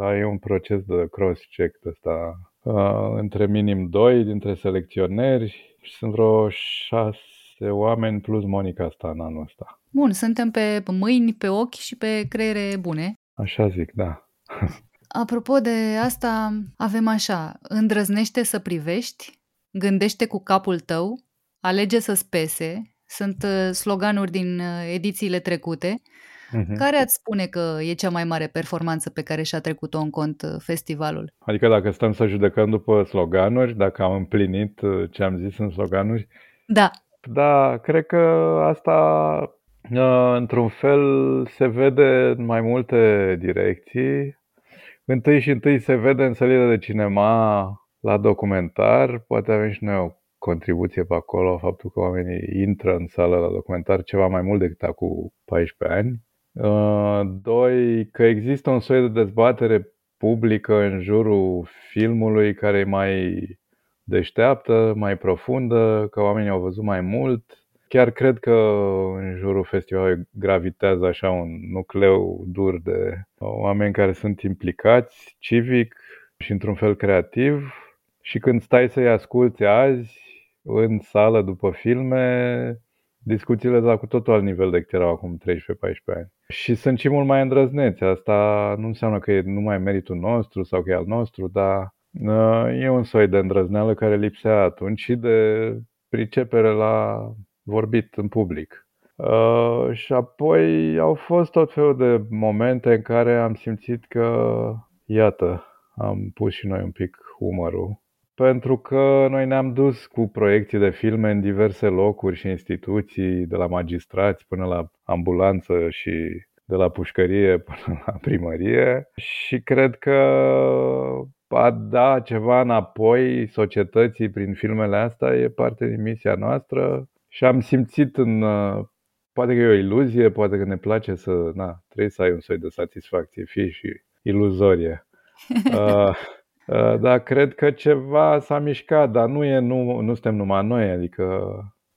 Ai un proces de cross-check ăsta uh, între minim doi dintre selecționeri și sunt vreo șase oameni plus Monica asta în anul ăsta. Bun, suntem pe mâini, pe ochi și pe creiere bune. Așa zic, da. Apropo de asta, avem așa, îndrăznește să privești, gândește cu capul tău, alege să spese, sunt uh, sloganuri din uh, edițiile trecute. Uh-huh. Care ați spune că e cea mai mare performanță pe care și-a trecut-o în cont uh, festivalul? Adică dacă stăm să judecăm după sloganuri, dacă am împlinit ce am zis în sloganuri? Da. Da, cred că asta Uh, într-un fel se vede în mai multe direcții. Întâi și întâi se vede în sălile de cinema La documentar poate avem și noi o contribuție pe acolo, faptul că oamenii intră în sală la documentar ceva mai mult decât acum 14 ani. Uh, doi, că există un soi de dezbatere publică în jurul filmului care e mai deșteaptă, mai profundă, că oamenii au văzut mai mult. Chiar cred că în jurul festivalului gravitează așa un nucleu dur de oameni care sunt implicați civic și într-un fel creativ. Și când stai să-i asculți azi, în sală după filme, discuțiile la cu totul alt nivel decât erau acum 13-14 ani. Și sunt și mult mai îndrăzneți. Asta nu înseamnă că e numai meritul nostru sau că e al nostru, dar uh, e un soi de îndrăzneală care lipsea atunci și de pricepere la vorbit în public. Uh, și apoi au fost tot felul de momente în care am simțit că, iată, am pus și noi un pic umărul. Pentru că noi ne-am dus cu proiecții de filme în diverse locuri și instituții, de la magistrați până la ambulanță și de la pușcărie până la primărie. Și cred că a da ceva înapoi societății prin filmele astea e parte din misia noastră și am simțit în poate că e o iluzie, poate că ne place să, na, trebuie să ai un soi de satisfacție, fie și iluzorie. Uh, Uh, dar cred că ceva s-a mișcat, dar nu, e, nu, nu suntem numai noi, adică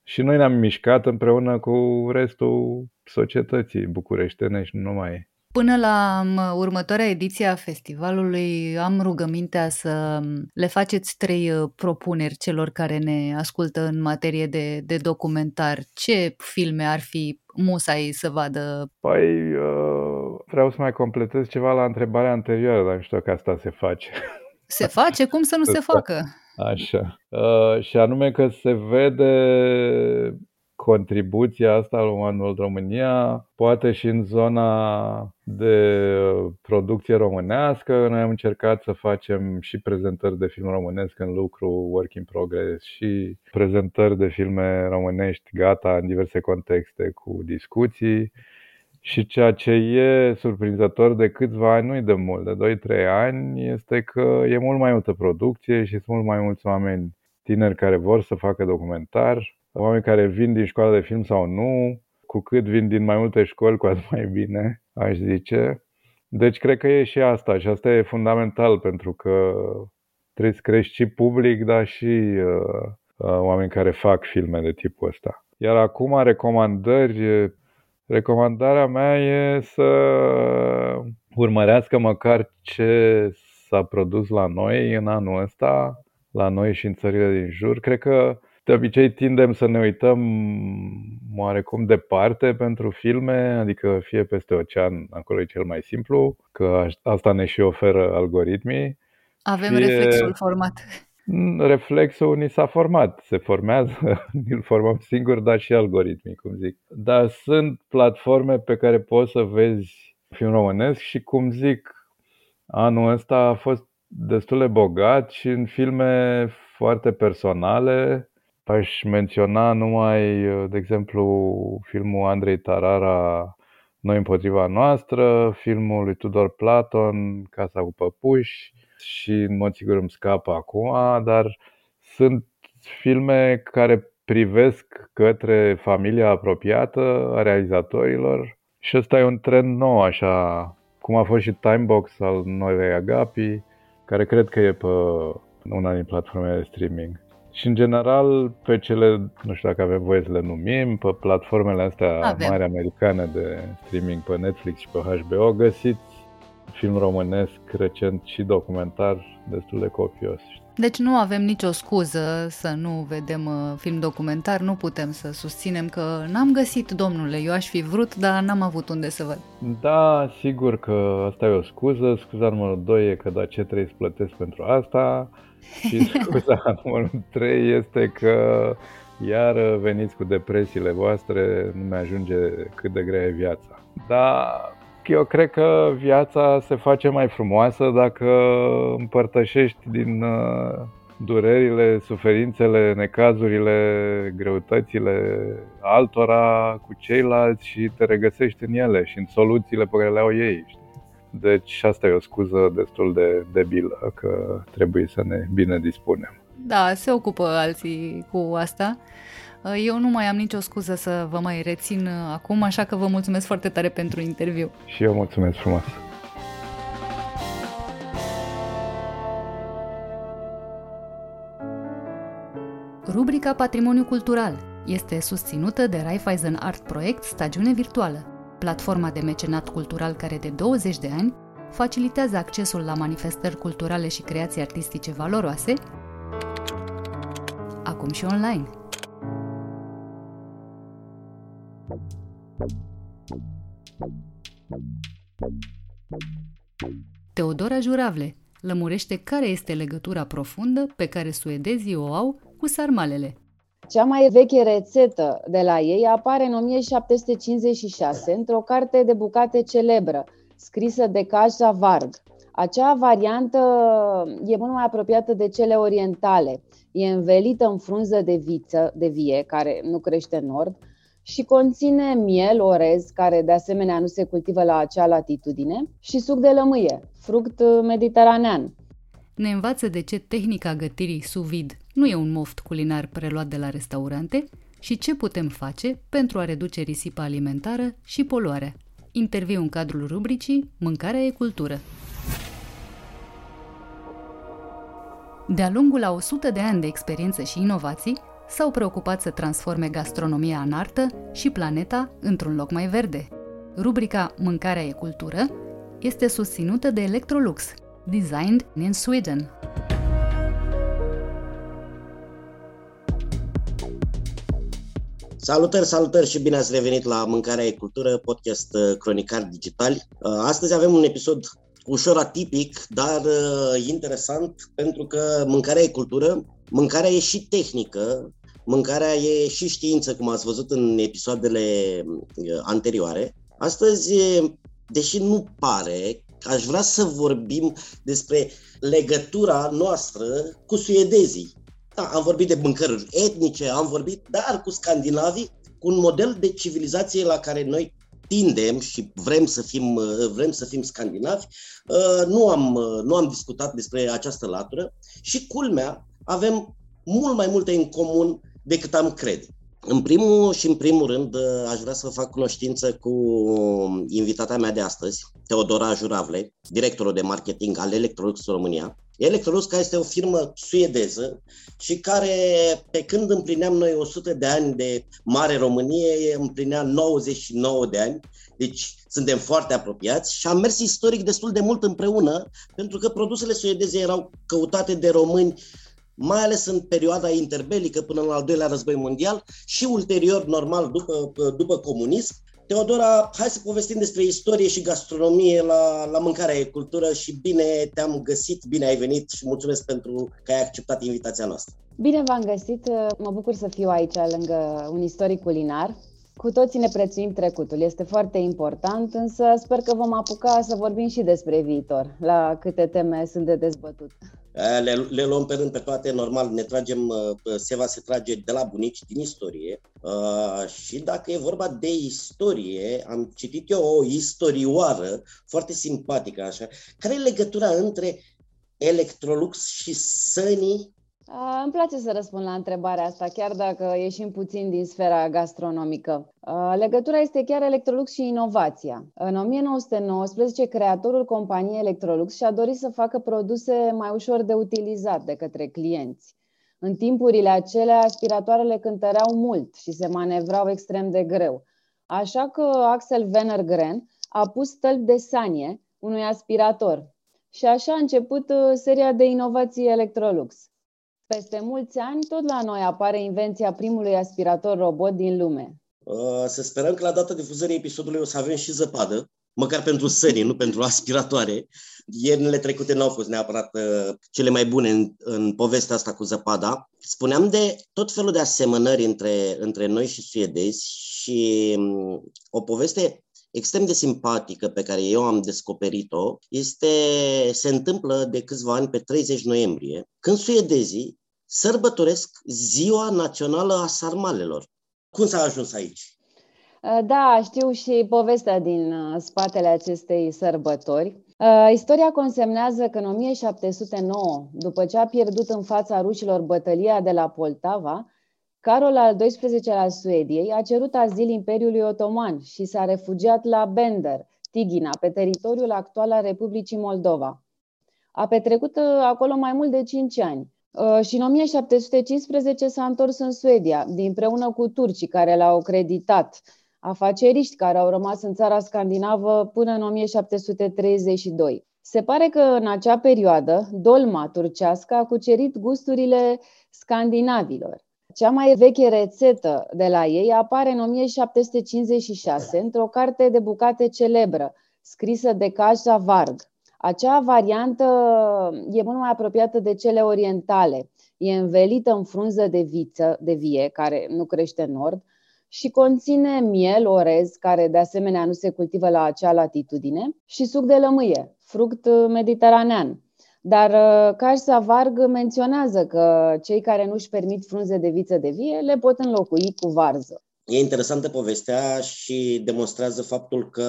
și noi ne-am mișcat împreună cu restul societății bucureștene și nu numai. Până la următoarea ediție a festivalului am rugămintea să le faceți trei uh, propuneri celor care ne ascultă în materie de, de documentar. Ce filme ar fi musai să vadă? Păi, uh, vreau să mai completez ceva la întrebarea anterioară, dar nu știu că asta se face. Se face? Cum să nu se facă? Așa. Uh, și anume că se vede contribuția asta al One România, poate și în zona de producție românească. Noi am încercat să facem și prezentări de film românesc în lucru, work in progress, și prezentări de filme românești gata în diverse contexte cu discuții. Și ceea ce e surprinzător de câțiva ani, nu de mult, de 2-3 ani, este că e mult mai multă producție și sunt mult mai mulți oameni tineri care vor să facă documentar, oameni care vin din școală de film sau nu, cu cât vin din mai multe școli, cu atât mai bine, aș zice. Deci cred că e și asta și asta e fundamental pentru că trebuie să crești și public, dar și uh, uh, oameni care fac filme de tipul ăsta. Iar acum recomandări Recomandarea mea e să urmărească măcar ce s-a produs la noi în anul ăsta, la noi și în țările din jur. Cred că de obicei tindem să ne uităm oarecum departe pentru filme, adică fie peste ocean, acolo e cel mai simplu, că asta ne și oferă algoritmii. Avem fie... reflexul format reflexul ni s-a format, se formează, îl formăm singur, dar și algoritmii, cum zic. Dar sunt platforme pe care poți să vezi film românesc și, cum zic, anul ăsta a fost destul de bogat și în filme foarte personale. Aș menționa numai, de exemplu, filmul Andrei Tarara, Noi împotriva noastră, filmul lui Tudor Platon, Casa cu păpuși, și în mod sigur îmi scapă acum, dar sunt filme care privesc către familia apropiată a realizatorilor și ăsta e un trend nou, așa cum a fost și Timebox al Noilei Agapi, care cred că e pe una din platformele de streaming. Și în general, pe cele, nu știu dacă avem voie să le numim, pe platformele astea avem. mari americane de streaming, pe Netflix și pe HBO, găsiți film românesc recent și documentar destul de copios. Deci nu avem nicio scuză să nu vedem uh, film documentar, nu putem să susținem că n-am găsit, domnule, eu aș fi vrut, dar n-am avut unde să văd. Da, sigur că asta e o scuză. Scuza numărul 2 e că da, ce trebuie să plătesc pentru asta? Și scuza numărul 3 este că iar veniți cu depresiile voastre, nu mi ajunge cât de grea e viața. Da, eu cred că viața se face mai frumoasă dacă împărtășești din uh, durerile, suferințele, necazurile, greutățile altora cu ceilalți și te regăsești în ele și în soluțiile pe care le au ei. Deci asta e o scuză destul de debilă că trebuie să ne bine dispunem. Da, se ocupă alții cu asta. Eu nu mai am nicio scuză să vă mai rețin acum, așa că vă mulțumesc foarte tare pentru interviu. Și eu mulțumesc frumos. Rubrica Patrimoniu Cultural este susținută de Raiffeisen Art Project Stagiune Virtuală, platforma de mecenat cultural care de 20 de ani facilitează accesul la manifestări culturale și creații artistice valoroase, acum și online. Teodora Juravle lămurește care este legătura profundă pe care suedezii o au cu sarmalele. Cea mai veche rețetă de la ei apare în 1756 într-o carte de bucate celebră, scrisă de Kaja Varg. Acea variantă e mult mai apropiată de cele orientale. E învelită în frunză de viță, de vie, care nu crește în nord, și conține miel, orez, care de asemenea nu se cultivă la acea latitudine, și suc de lămâie, fruct mediteranean. Ne învață de ce tehnica gătirii sous vide nu e un moft culinar preluat de la restaurante și ce putem face pentru a reduce risipa alimentară și poluarea. Interviu în cadrul rubricii Mâncarea e cultură. De-a lungul a 100 de ani de experiență și inovații, s-au preocupat să transforme gastronomia în artă și planeta într-un loc mai verde. Rubrica Mâncarea e cultură este susținută de Electrolux, designed in Sweden. Salutări, salutări și bine ați revenit la Mâncarea e Cultură, podcast uh, cronicar digital. Uh, astăzi avem un episod ușor atipic, dar uh, interesant pentru că mâncarea e cultură, mâncarea e și tehnică, mâncarea e și știință, cum ați văzut în episoadele anterioare. Astăzi, deși nu pare, aș vrea să vorbim despre legătura noastră cu suedezii. Da, am vorbit de mâncăruri etnice, am vorbit, dar cu scandinavii, cu un model de civilizație la care noi tindem și vrem să fim, vrem să fim scandinavi, uh, nu am, uh, nu am discutat despre această latură și culmea, avem mult mai multe în comun decât am crede. În primul și în primul rând uh, aș vrea să fac cunoștință cu invitata mea de astăzi, Teodora Juravle, directorul de marketing al Electrolux România. Electrolux care este o firmă suedeză și care, pe când împlineam noi 100 de ani de mare Românie, împlinea 99 de ani, deci suntem foarte apropiați și am mers istoric destul de mult împreună, pentru că produsele suedeze erau căutate de români mai ales în perioada interbelică până în al doilea război mondial și ulterior, normal, după, după comunism. Teodora, hai să povestim despre istorie și gastronomie la, la Mâncarea e Cultură și bine te-am găsit, bine ai venit și mulțumesc pentru că ai acceptat invitația noastră. Bine v-am găsit, mă bucur să fiu aici lângă un istoric culinar. Cu toții ne prețuim trecutul, este foarte important, însă sper că vom apuca să vorbim și despre viitor, la câte teme sunt de dezbătut. Le, le luăm pe rând pe toate, normal, ne tragem, Seva se trage de la bunici din istorie. Și dacă e vorba de istorie, am citit eu o istorioară foarte simpatică așa, care e legătura între Electrolux și Sunny îmi place să răspund la întrebarea asta, chiar dacă ieșim puțin din sfera gastronomică. Legătura este chiar Electrolux și inovația. În 1919, creatorul companiei Electrolux și-a dorit să facă produse mai ușor de utilizat de către clienți. În timpurile acelea, aspiratoarele cântăreau mult și se manevrau extrem de greu. Așa că Axel Wennergren a pus stălpi de sanie unui aspirator. Și așa a început uh, seria de inovații Electrolux. Peste mulți ani, tot la noi apare invenția primului aspirator robot din lume. Uh, să sperăm că la data difuzării episodului o să avem și zăpadă, măcar pentru sării, nu pentru aspiratoare. Iernile trecute n-au fost neapărat uh, cele mai bune în, în povestea asta cu zăpada. Spuneam de tot felul de asemănări între, între noi și suedezi și um, o poveste extrem de simpatică pe care eu am descoperit-o este, se întâmplă de câțiva ani pe 30 noiembrie, când suedezii sărbătoresc Ziua Națională a Sarmalelor. Cum s-a ajuns aici? Da, știu și povestea din spatele acestei sărbători. Istoria consemnează că în 1709, după ce a pierdut în fața rușilor bătălia de la Poltava, Carol al XII-lea al Suediei a cerut azil Imperiului Otoman și s-a refugiat la Bender, Tighina, pe teritoriul actual al Republicii Moldova. A petrecut uh, acolo mai mult de 5 ani uh, și în 1715 s-a întors în Suedia, împreună cu turcii care l-au creditat, afaceriști care au rămas în țara scandinavă până în 1732. Se pare că în acea perioadă, dolma turcească a cucerit gusturile scandinavilor. Cea mai veche rețetă de la ei apare în 1756 într-o carte de bucate celebră, scrisă de Kaja Varg. Acea variantă e mult mai apropiată de cele orientale. E învelită în frunză de viță, de vie, care nu crește în nord, și conține miel, orez, care de asemenea nu se cultivă la acea latitudine, și suc de lămâie, fruct mediteranean. Dar uh, Carsa Varg menționează că cei care nu își permit frunze de viță de vie le pot înlocui cu varză. E interesantă povestea și demonstrează faptul că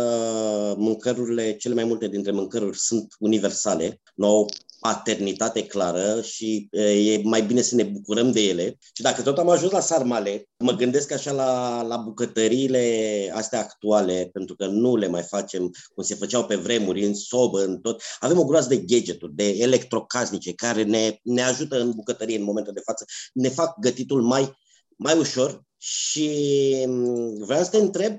mâncărurile, cele mai multe dintre mâncăruri sunt universale, nu au paternitate clară și e mai bine să ne bucurăm de ele. Și dacă tot am ajuns la sarmale, mă gândesc așa la, la bucătăriile astea actuale, pentru că nu le mai facem cum se făceau pe vremuri, în sobă, în tot. Avem o groază de gadgeturi, de electrocasnice, care ne, ne ajută în bucătărie în momentul de față, ne fac gătitul mai, mai ușor și mm, vreau să te întreb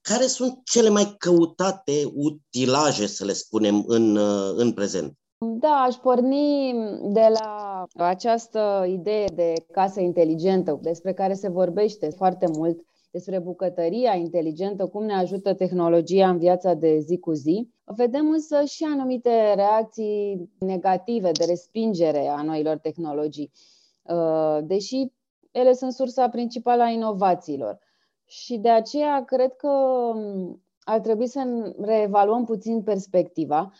care sunt cele mai căutate utilaje, să le spunem, în, în prezent? Da, aș porni de la această idee de casă inteligentă, despre care se vorbește foarte mult, despre bucătăria inteligentă, cum ne ajută tehnologia în viața de zi cu zi. Vedem însă și anumite reacții negative de respingere a noilor tehnologii, uh, deși ele sunt sursa principală a inovațiilor. Și de aceea cred că ar trebui să reevaluăm puțin perspectiva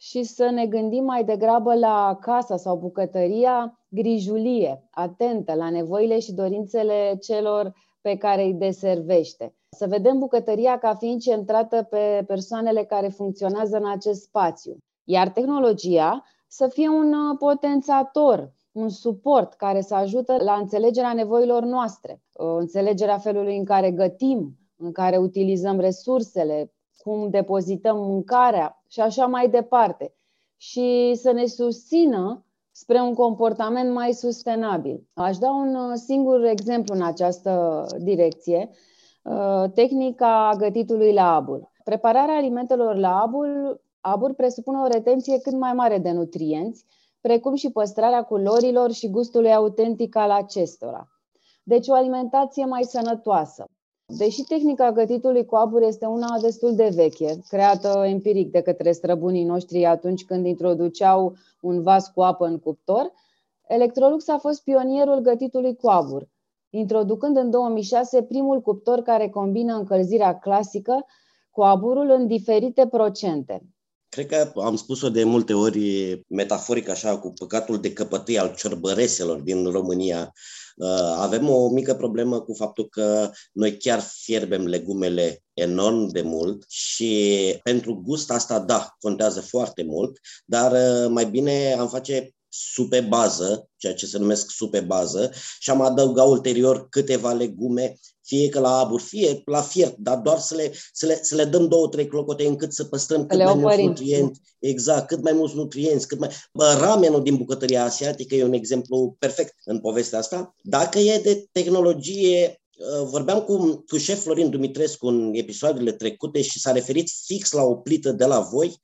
și să ne gândim mai degrabă la casa sau bucătăria grijulie, atentă la nevoile și dorințele celor pe care îi deservește. Să vedem bucătăria ca fiind centrată pe persoanele care funcționează în acest spațiu. Iar tehnologia să fie un uh, potențator, un suport care să ajută la înțelegerea nevoilor noastre, uh, înțelegerea felului în care gătim, în care utilizăm resursele, cum depozităm mâncarea și așa mai departe. Și să ne susțină spre un comportament mai sustenabil. Aș da un uh, singur exemplu în această direcție, uh, tehnica gătitului la abur. Prepararea alimentelor la abur, abur presupune o retenție cât mai mare de nutrienți, precum și păstrarea culorilor și gustului autentic al acestora. Deci o alimentație mai sănătoasă. Deși tehnica gătitului cu abur este una destul de veche, creată empiric de către străbunii noștri atunci când introduceau un vas cu apă în cuptor, Electrolux a fost pionierul gătitului cu abur, introducând în 2006 primul cuptor care combină încălzirea clasică cu aburul în diferite procente. Cred că am spus-o de multe ori metaforic așa, cu păcatul de căpătâi al ciorbăreselor din România. Uh, avem o mică problemă cu faptul că noi chiar fierbem legumele enorm de mult și pentru gust asta, da, contează foarte mult, dar uh, mai bine am face supe bază, ceea ce se numesc supe bază, și am adăugat ulterior câteva legume fie că la abur, fie la fiert, dar doar să le, să le, să le dăm două, trei clocote încât să păstrăm cât mai mulți nutrienți. Exact, cât mai mulți nutrienți, cât mai... Bă, ramenul din bucătăria asiatică e un exemplu perfect în povestea asta. Dacă e de tehnologie, ă, vorbeam cu, cu șef Florin Dumitrescu în episoadele trecute și s-a referit fix la o plită de la voi.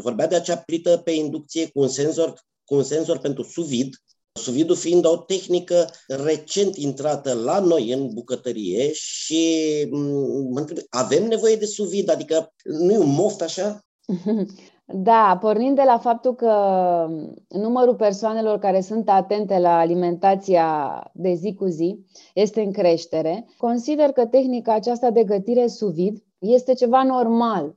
Vorbea de acea plită pe inducție cu un senzor, cu un senzor pentru sous vide, Suvidul fiind o tehnică recent intrată la noi în bucătărie și mm, mă întreb, avem nevoie de suvid? Adică nu e un moft așa? Da, pornind de la faptul că numărul persoanelor care sunt atente la alimentația de zi cu zi este în creștere, consider că tehnica aceasta de gătire suvid este ceva normal,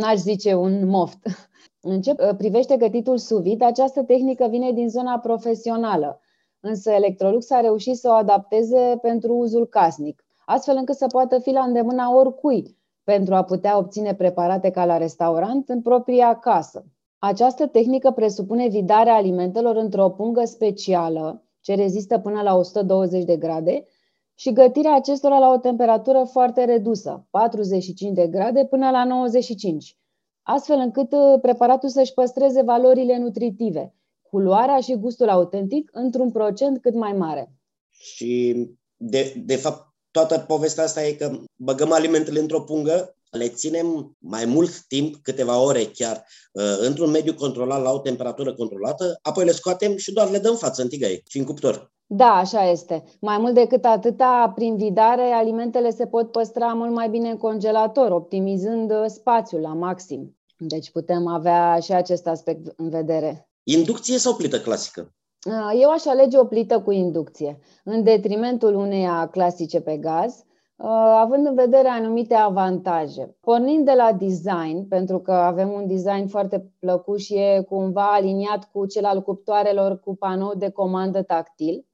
n-aș zice un moft. În ce uh, privește gătitul sous vide, această tehnică vine din zona profesională, însă Electrolux a reușit să o adapteze pentru uzul casnic. astfel încât să poată fi la îndemâna oricui pentru a putea obține preparate ca la restaurant în propria casă. Această tehnică presupune vidarea alimentelor într-o pungă specială, ce rezistă până la 120 de grade, și gătirea acestora la o temperatură foarte redusă, 45 de grade până la 95, astfel încât uh, preparatul să-și păstreze valorile nutritive, culoarea și gustul autentic într-un procent cât mai mare. Și, de, de fapt, toată povestea asta e că băgăm alimentele într-o pungă, le ținem mai mult timp, câteva ore chiar, uh, într-un mediu controlat, la o temperatură controlată, apoi le scoatem și doar le dăm față în tigaie și în cuptor. Da, așa este. Mai mult decât atâta, prin vidare, alimentele se pot păstra mult mai bine în congelator, optimizând uh, spațiul la maxim. Deci putem avea și acest aspect în vedere. Inducție sau plită clasică? Uh, eu aș alege o plită cu inducție, în detrimentul uneia clasice pe gaz, uh, având în vedere anumite avantaje. Pornind de la design, pentru că avem un design foarte plăcut și e cumva aliniat cu cel al cuptoarelor cu panou de comandă tactil,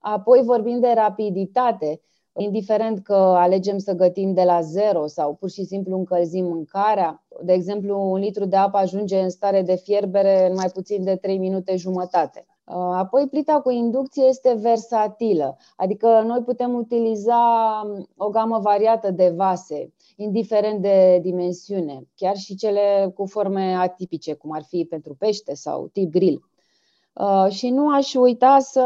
Apoi vorbim de rapiditate, indiferent că alegem să gătim de la zero sau pur și simplu încălzim mâncarea. De exemplu, un litru de apă ajunge în stare de fierbere în mai puțin de 3 minute jumătate. Apoi, plita cu inducție este versatilă, adică noi putem utiliza o gamă variată de vase, indiferent de dimensiune, chiar și cele cu forme atipice, cum ar fi pentru pește sau tip grill. Uh, și nu aș uita să,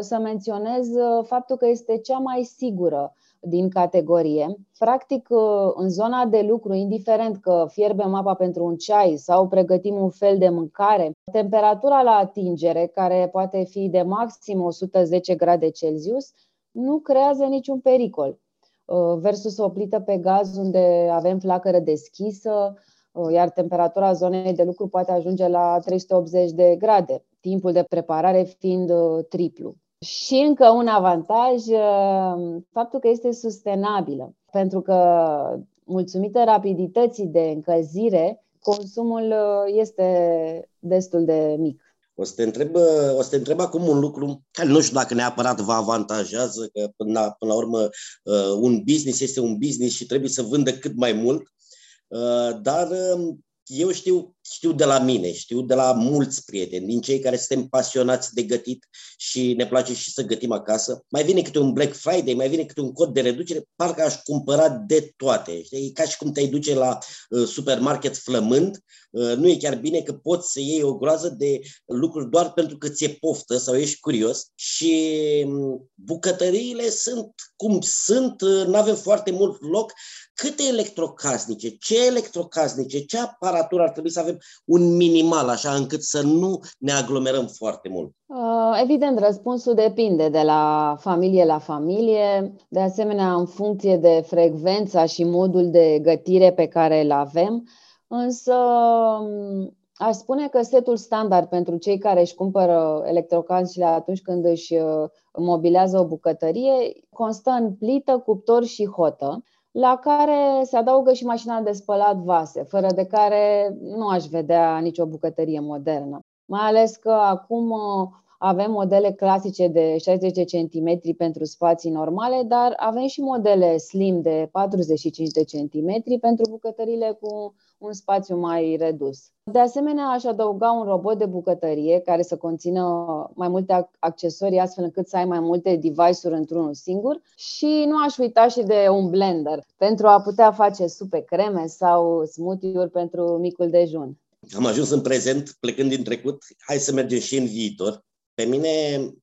să menționez uh, faptul că este cea mai sigură din categorie. Practic, uh, în zona de lucru, indiferent că fierbem apa pentru un ceai sau pregătim un fel de mâncare, temperatura la atingere, care poate fi de maxim 110 grade Celsius, nu creează niciun pericol. Versus o plită pe gaz unde avem flacără deschisă, iar temperatura zonei de lucru poate ajunge la 380 de grade timpul de preparare fiind uh, triplu. Și încă un avantaj, uh, faptul că este sustenabilă, pentru că, mulțumită rapidității de încălzire, consumul uh, este destul de mic. O să, te întreb, o să te întreb acum un lucru care nu știu dacă neapărat vă avantajează, că până la, până la urmă un business este un business și trebuie să vândă cât mai mult, dar um, eu știu, știu de la mine, știu de la mulți prieteni, din cei care suntem pasionați de gătit și ne place și să gătim acasă. Mai vine câte un Black Friday, mai vine câte un cod de reducere, parcă aș cumpăra de toate. Știi? ca și cum te-ai duce la uh, supermarket flămând, uh, nu e chiar bine că poți să iei o groază de lucruri doar pentru că ți-e poftă sau ești curios și um, bucătăriile sunt cum sunt, uh, nu avem foarte mult loc, câte electrocasnice, ce electrocasnice, ce aparatură ar trebui să avem un minimal, așa încât să nu ne aglomerăm foarte mult? Uh, evident, răspunsul depinde de la familie la familie, de asemenea în funcție de frecvența și modul de gătire pe care îl avem, însă um, aș spune că setul standard pentru cei care își cumpără electrocasnicele atunci când își uh, mobilează o bucătărie constă în plită, cuptor și hotă la care se adaugă și mașina de spălat vase, fără de care nu aș vedea nicio bucătărie modernă. Mai ales că acum uh, avem modele clasice de 60 cm pentru spații normale, dar avem și modele slim de 45 de cm pentru bucătările cu un spațiu mai redus. De asemenea, aș adăuga un robot de bucătărie care să conțină mai multe accesorii astfel încât să ai mai multe device-uri într-unul singur și nu aș uita și de un blender pentru a putea face supe creme sau smoothie-uri pentru micul dejun. Am ajuns în prezent, plecând din trecut, hai să mergem și în viitor. Pe mine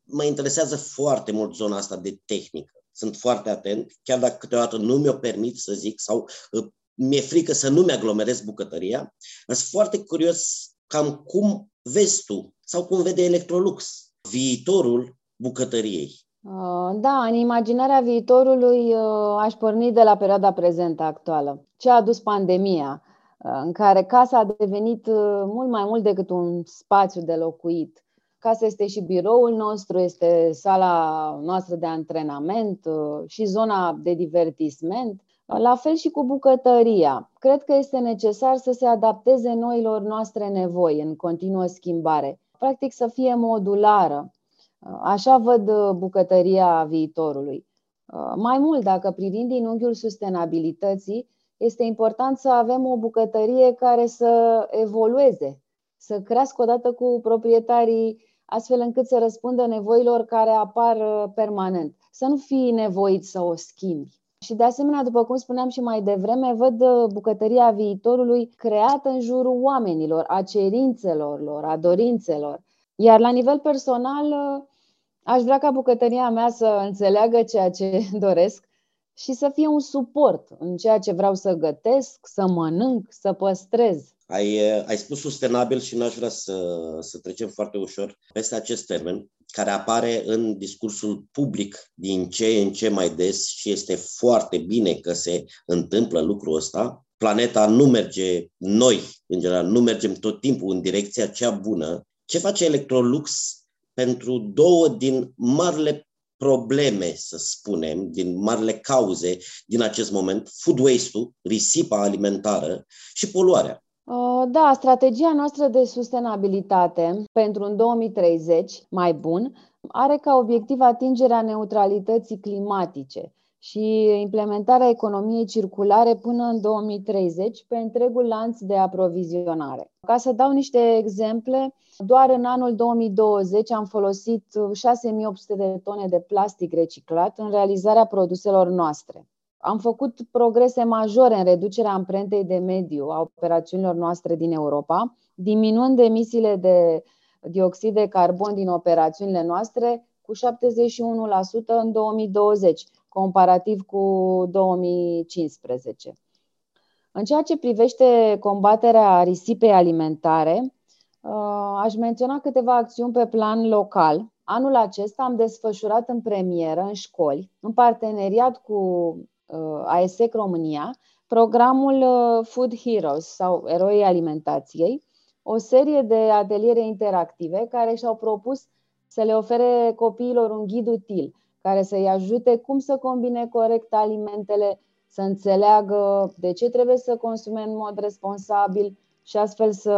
mă interesează foarte mult zona asta de tehnică. Sunt foarte atent, chiar dacă câteodată nu mi-o permit să zic sau uh, mi-e frică să nu-mi aglomerez bucătăria. Sunt foarte curios cam cum vezi tu sau cum vede Electrolux viitorul bucătăriei. Uh, da, în imaginarea viitorului uh, aș porni de la perioada prezentă actuală. Ce a adus pandemia, în care casa a devenit mult mai mult decât un spațiu de locuit Casa este și biroul nostru, este sala noastră de antrenament uh, și zona de divertisment. La fel și cu bucătăria. Cred că este necesar să se adapteze noilor noastre nevoi în continuă schimbare. Practic să fie modulară. Uh, așa văd uh, bucătăria viitorului. Mai mult, dacă privind din unghiul sustenabilității, este important să avem o bucătărie care să evolueze, să crească odată cu proprietarii, astfel încât să răspundă nevoilor care apar uh, permanent. Să nu fii nevoit să o schimbi. Și de asemenea, după cum spuneam și mai devreme, văd uh, bucătăria viitorului creată în jurul oamenilor, a cerințelor lor, a dorințelor. Iar la nivel personal, uh, aș vrea ca bucătăria mea să înțeleagă ceea ce doresc și să fie un suport în ceea ce vreau să gătesc, să mănânc, să păstrez. Ai, ai spus sustenabil și n-aș vrea să, să trecem foarte ușor peste acest termen, care apare în discursul public din ce în ce mai des și este foarte bine că se întâmplă lucrul ăsta. Planeta nu merge, noi, în general, nu mergem tot timpul în direcția cea bună. Ce face Electrolux pentru două din marile probleme, să spunem, din marile cauze din acest moment, food waste-ul, risipa alimentară și poluarea. Uh, da, strategia noastră de sustenabilitate pentru un 2030 mai bun are ca obiectiv atingerea neutralității climatice și implementarea economiei circulare până în 2030 pe întregul lanț de aprovizionare. Ca să dau niște exemple, doar în anul 2020 am folosit 6800 de tone de plastic reciclat în realizarea produselor noastre. Am făcut progrese majore în reducerea amprentei de mediu a operațiunilor noastre din Europa, diminuând emisiile de dioxid de carbon din operațiunile noastre cu 71% în 2020, comparativ cu 2015. În ceea ce privește combaterea risipei alimentare, uh, aș menționa câteva acțiuni pe plan local. Anul acesta am desfășurat în premieră în școli, în parteneriat cu uh, ASEC România, programul uh, Food Heroes sau Eroii Alimentației, o serie de ateliere interactive care și-au propus să le ofere copiilor un ghid util care să-i ajute cum să combine corect alimentele, să înțeleagă de ce trebuie să consume în mod responsabil și astfel să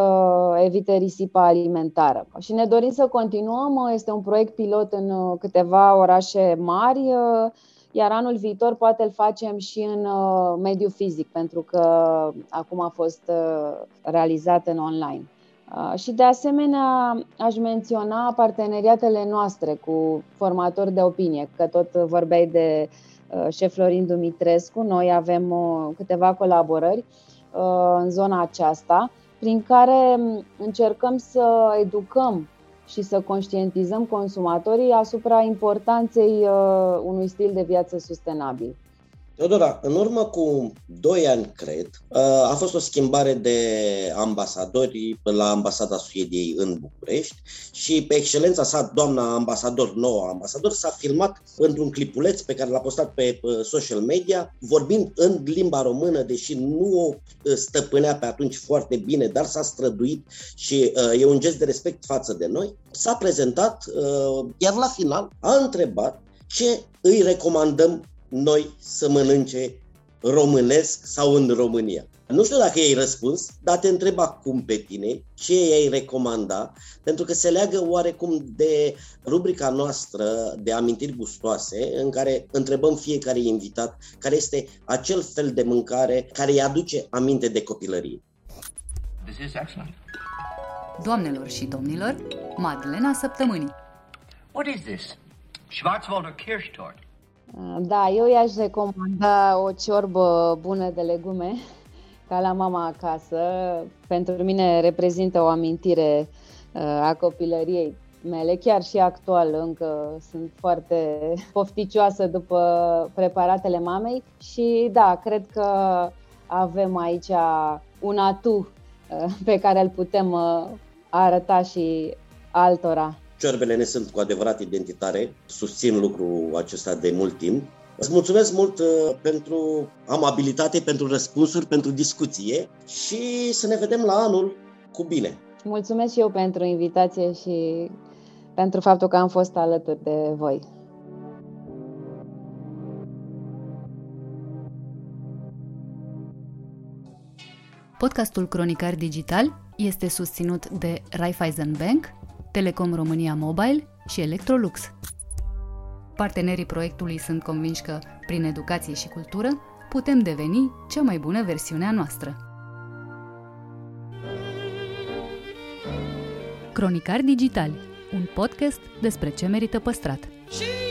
evite risipa alimentară. Și ne dorim să continuăm, este un proiect pilot în câteva orașe mari, iar anul viitor poate îl facem și în mediul fizic, pentru că acum a fost realizat în online. Și de asemenea aș menționa parteneriatele noastre cu formatori de opinie, că tot vorbeai de șef Florin Dumitrescu. Noi avem câteva colaborări în zona aceasta, prin care încercăm să educăm și să conștientizăm consumatorii asupra importanței unui stil de viață sustenabil. Teodora, în urmă cu 2 ani, cred, a fost o schimbare de ambasadori la ambasada Suediei în București și pe excelența sa, doamna ambasador, nouă ambasador, s-a filmat într-un clipuleț pe care l-a postat pe social media, vorbind în limba română, deși nu o stăpânea pe atunci foarte bine, dar s-a străduit și e un gest de respect față de noi. S-a prezentat, iar la final a întrebat ce îi recomandăm noi să mănânce românesc sau în România. Nu știu dacă ei răspuns, dar te întreb acum pe tine ce ei recomanda, pentru că se leagă oarecum de rubrica noastră de amintiri gustoase, în care întrebăm fiecare invitat care este acel fel de mâncare care îi aduce aminte de copilărie. This is excellent. Doamnelor și domnilor, Madlena Săptămânii. What is this? Schwarzwälder Kirschtort. Da, eu i-aș recomanda o ciorbă bună de legume, ca la mama acasă. Pentru mine reprezintă o amintire uh, a copilăriei mele, chiar și actual încă sunt foarte pofticioasă după preparatele mamei și da, cred că avem aici un atu uh, pe care îl putem uh, arăta și altora. Ciorbele ne sunt cu adevărat identitare, susțin lucrul acesta de mult timp. Îți mulțumesc mult uh, pentru amabilitate, pentru răspunsuri, pentru discuție și să ne vedem la anul cu bine. Mulțumesc și eu pentru invitație și pentru faptul că am fost alături de voi. Podcastul Cronicar Digital este susținut de Raiffeisen Bank Telecom România Mobile și Electrolux. Partenerii proiectului sunt convinși că, prin educație și cultură, putem deveni cea mai bună versiune a noastră. Cronicari Digitali, un podcast despre ce merită păstrat. Și